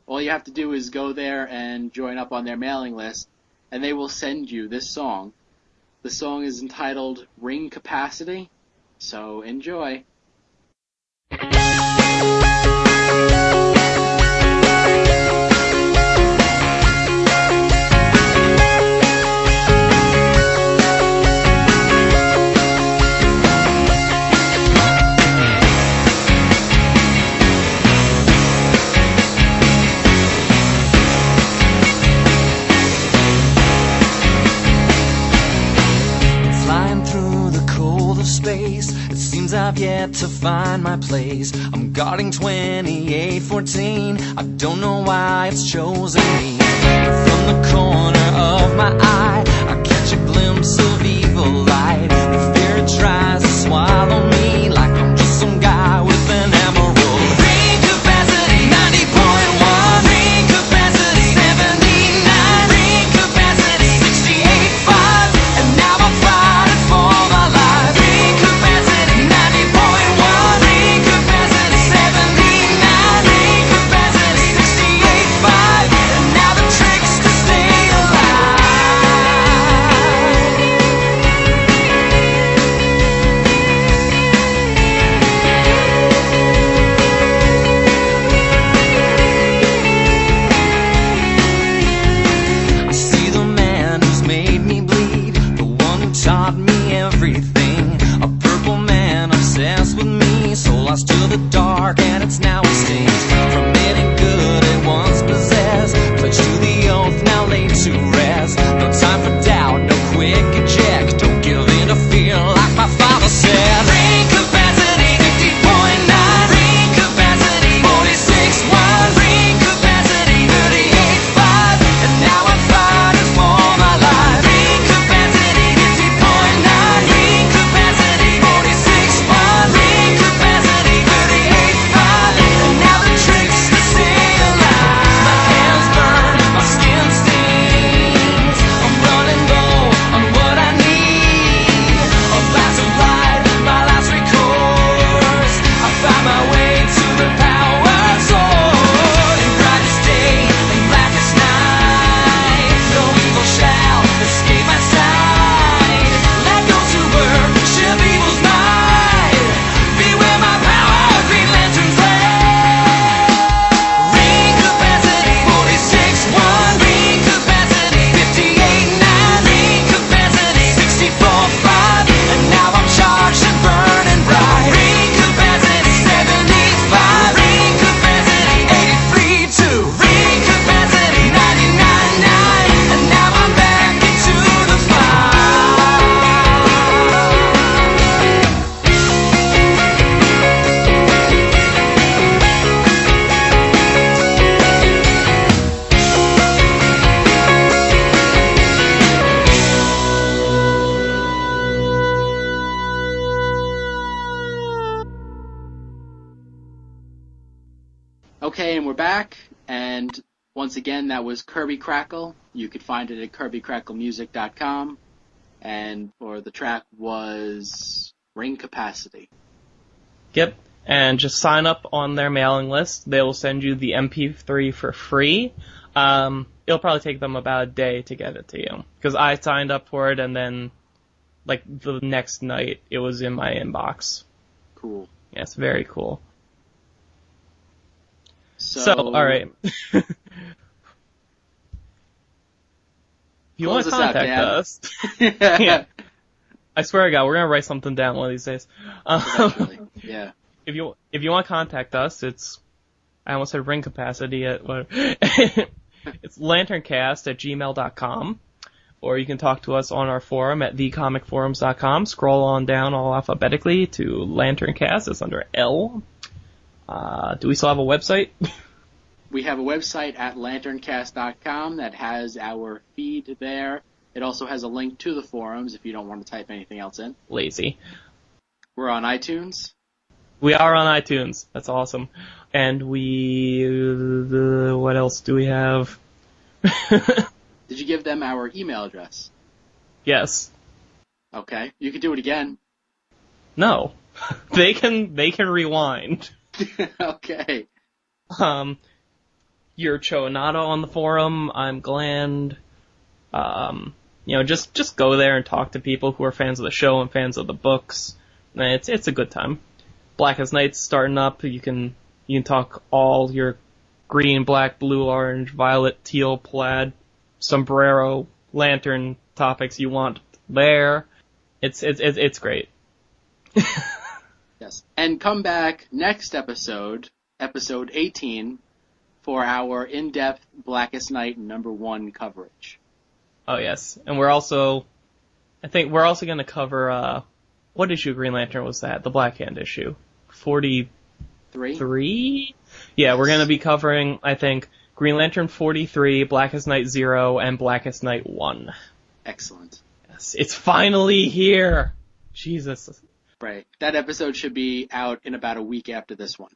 All you have to do is go there and join up on their mailing list, and they will send you this song. The song is entitled Ring Capacity, so enjoy. I've yet to find my place. I'm guarding 2814, I don't know why it's chosen me. From the corner of my eye, I catch a glimpse of evil light. The fear tries to swallow me Krackle. You could find it at kirbykracklemusic.com. And or the track was Ring Capacity. Yep. And just sign up on their mailing list. They will send you the MP3 for free. Um, it'll probably take them about a day to get it to you. Because I signed up for it and then, like, the next night, it was in my inbox. Cool. Yes, very cool. So, So, alright. if you want to us out, contact us, yeah. Yeah. I swear to God, we're gonna write something down one of these days. Um, Yeah. if you if you want to contact us, it's I almost said ring capacity at what it's lanterncast at gmail.com. Or you can talk to us on our forum at thecomicforums.com. Scroll on down all alphabetically to Lanterncast. It's under L. Uh, do we still have a website? We have a website at lanterncast.com that has our feed there. It also has a link to the forums if you don't want to type anything else in. Lazy. We're on iTunes. We are on iTunes. That's awesome. And we, uh, what else do we have? Did you give them our email address? yes. Okay. You can do it again. No. they can, they can rewind. okay. Um, you're on the forum. I'm Gland. Um, you know, just, just go there and talk to people who are fans of the show and fans of the books. And It's, it's a good time. Blackest Night's starting up. You can, you can talk all your green, black, blue, orange, violet, teal, plaid, sombrero, lantern topics you want there. It's, it's, it's, it's great. Yes. And come back next episode, episode 18, for our in-depth Blackest Night number one coverage. Oh yes, and we're also, I think we're also going to cover uh, what issue Green Lantern was that? The Black Hand issue, forty-three. Three? Yeah, we're going to be covering, I think, Green Lantern forty-three, Blackest Night zero, and Blackest Night one. Excellent. Yes, it's finally here. Jesus. Right. That episode should be out in about a week after this one.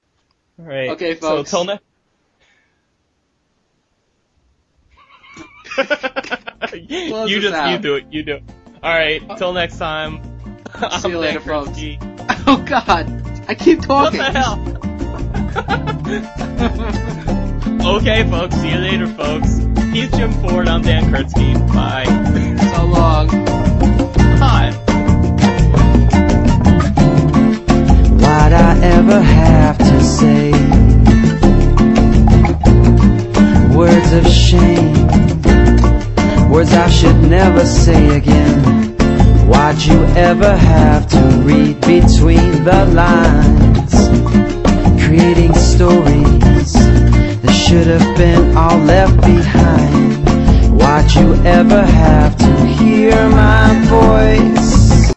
All right. Okay, folks. So till next. you us just you do it. You do it. All right. Oh. Till next time. See you I'm later, Dan folks. Oh God! I keep talking. What talking. the hell? okay, folks. See you later, folks. He's Jim Ford. I'm Dan Kurtzky. Bye. So long. Hi. Why'd I ever have to say words of shame? Words I should never say again. Why'd you ever have to read between the lines? Creating stories that should have been all left behind. Why'd you ever have to hear my voice?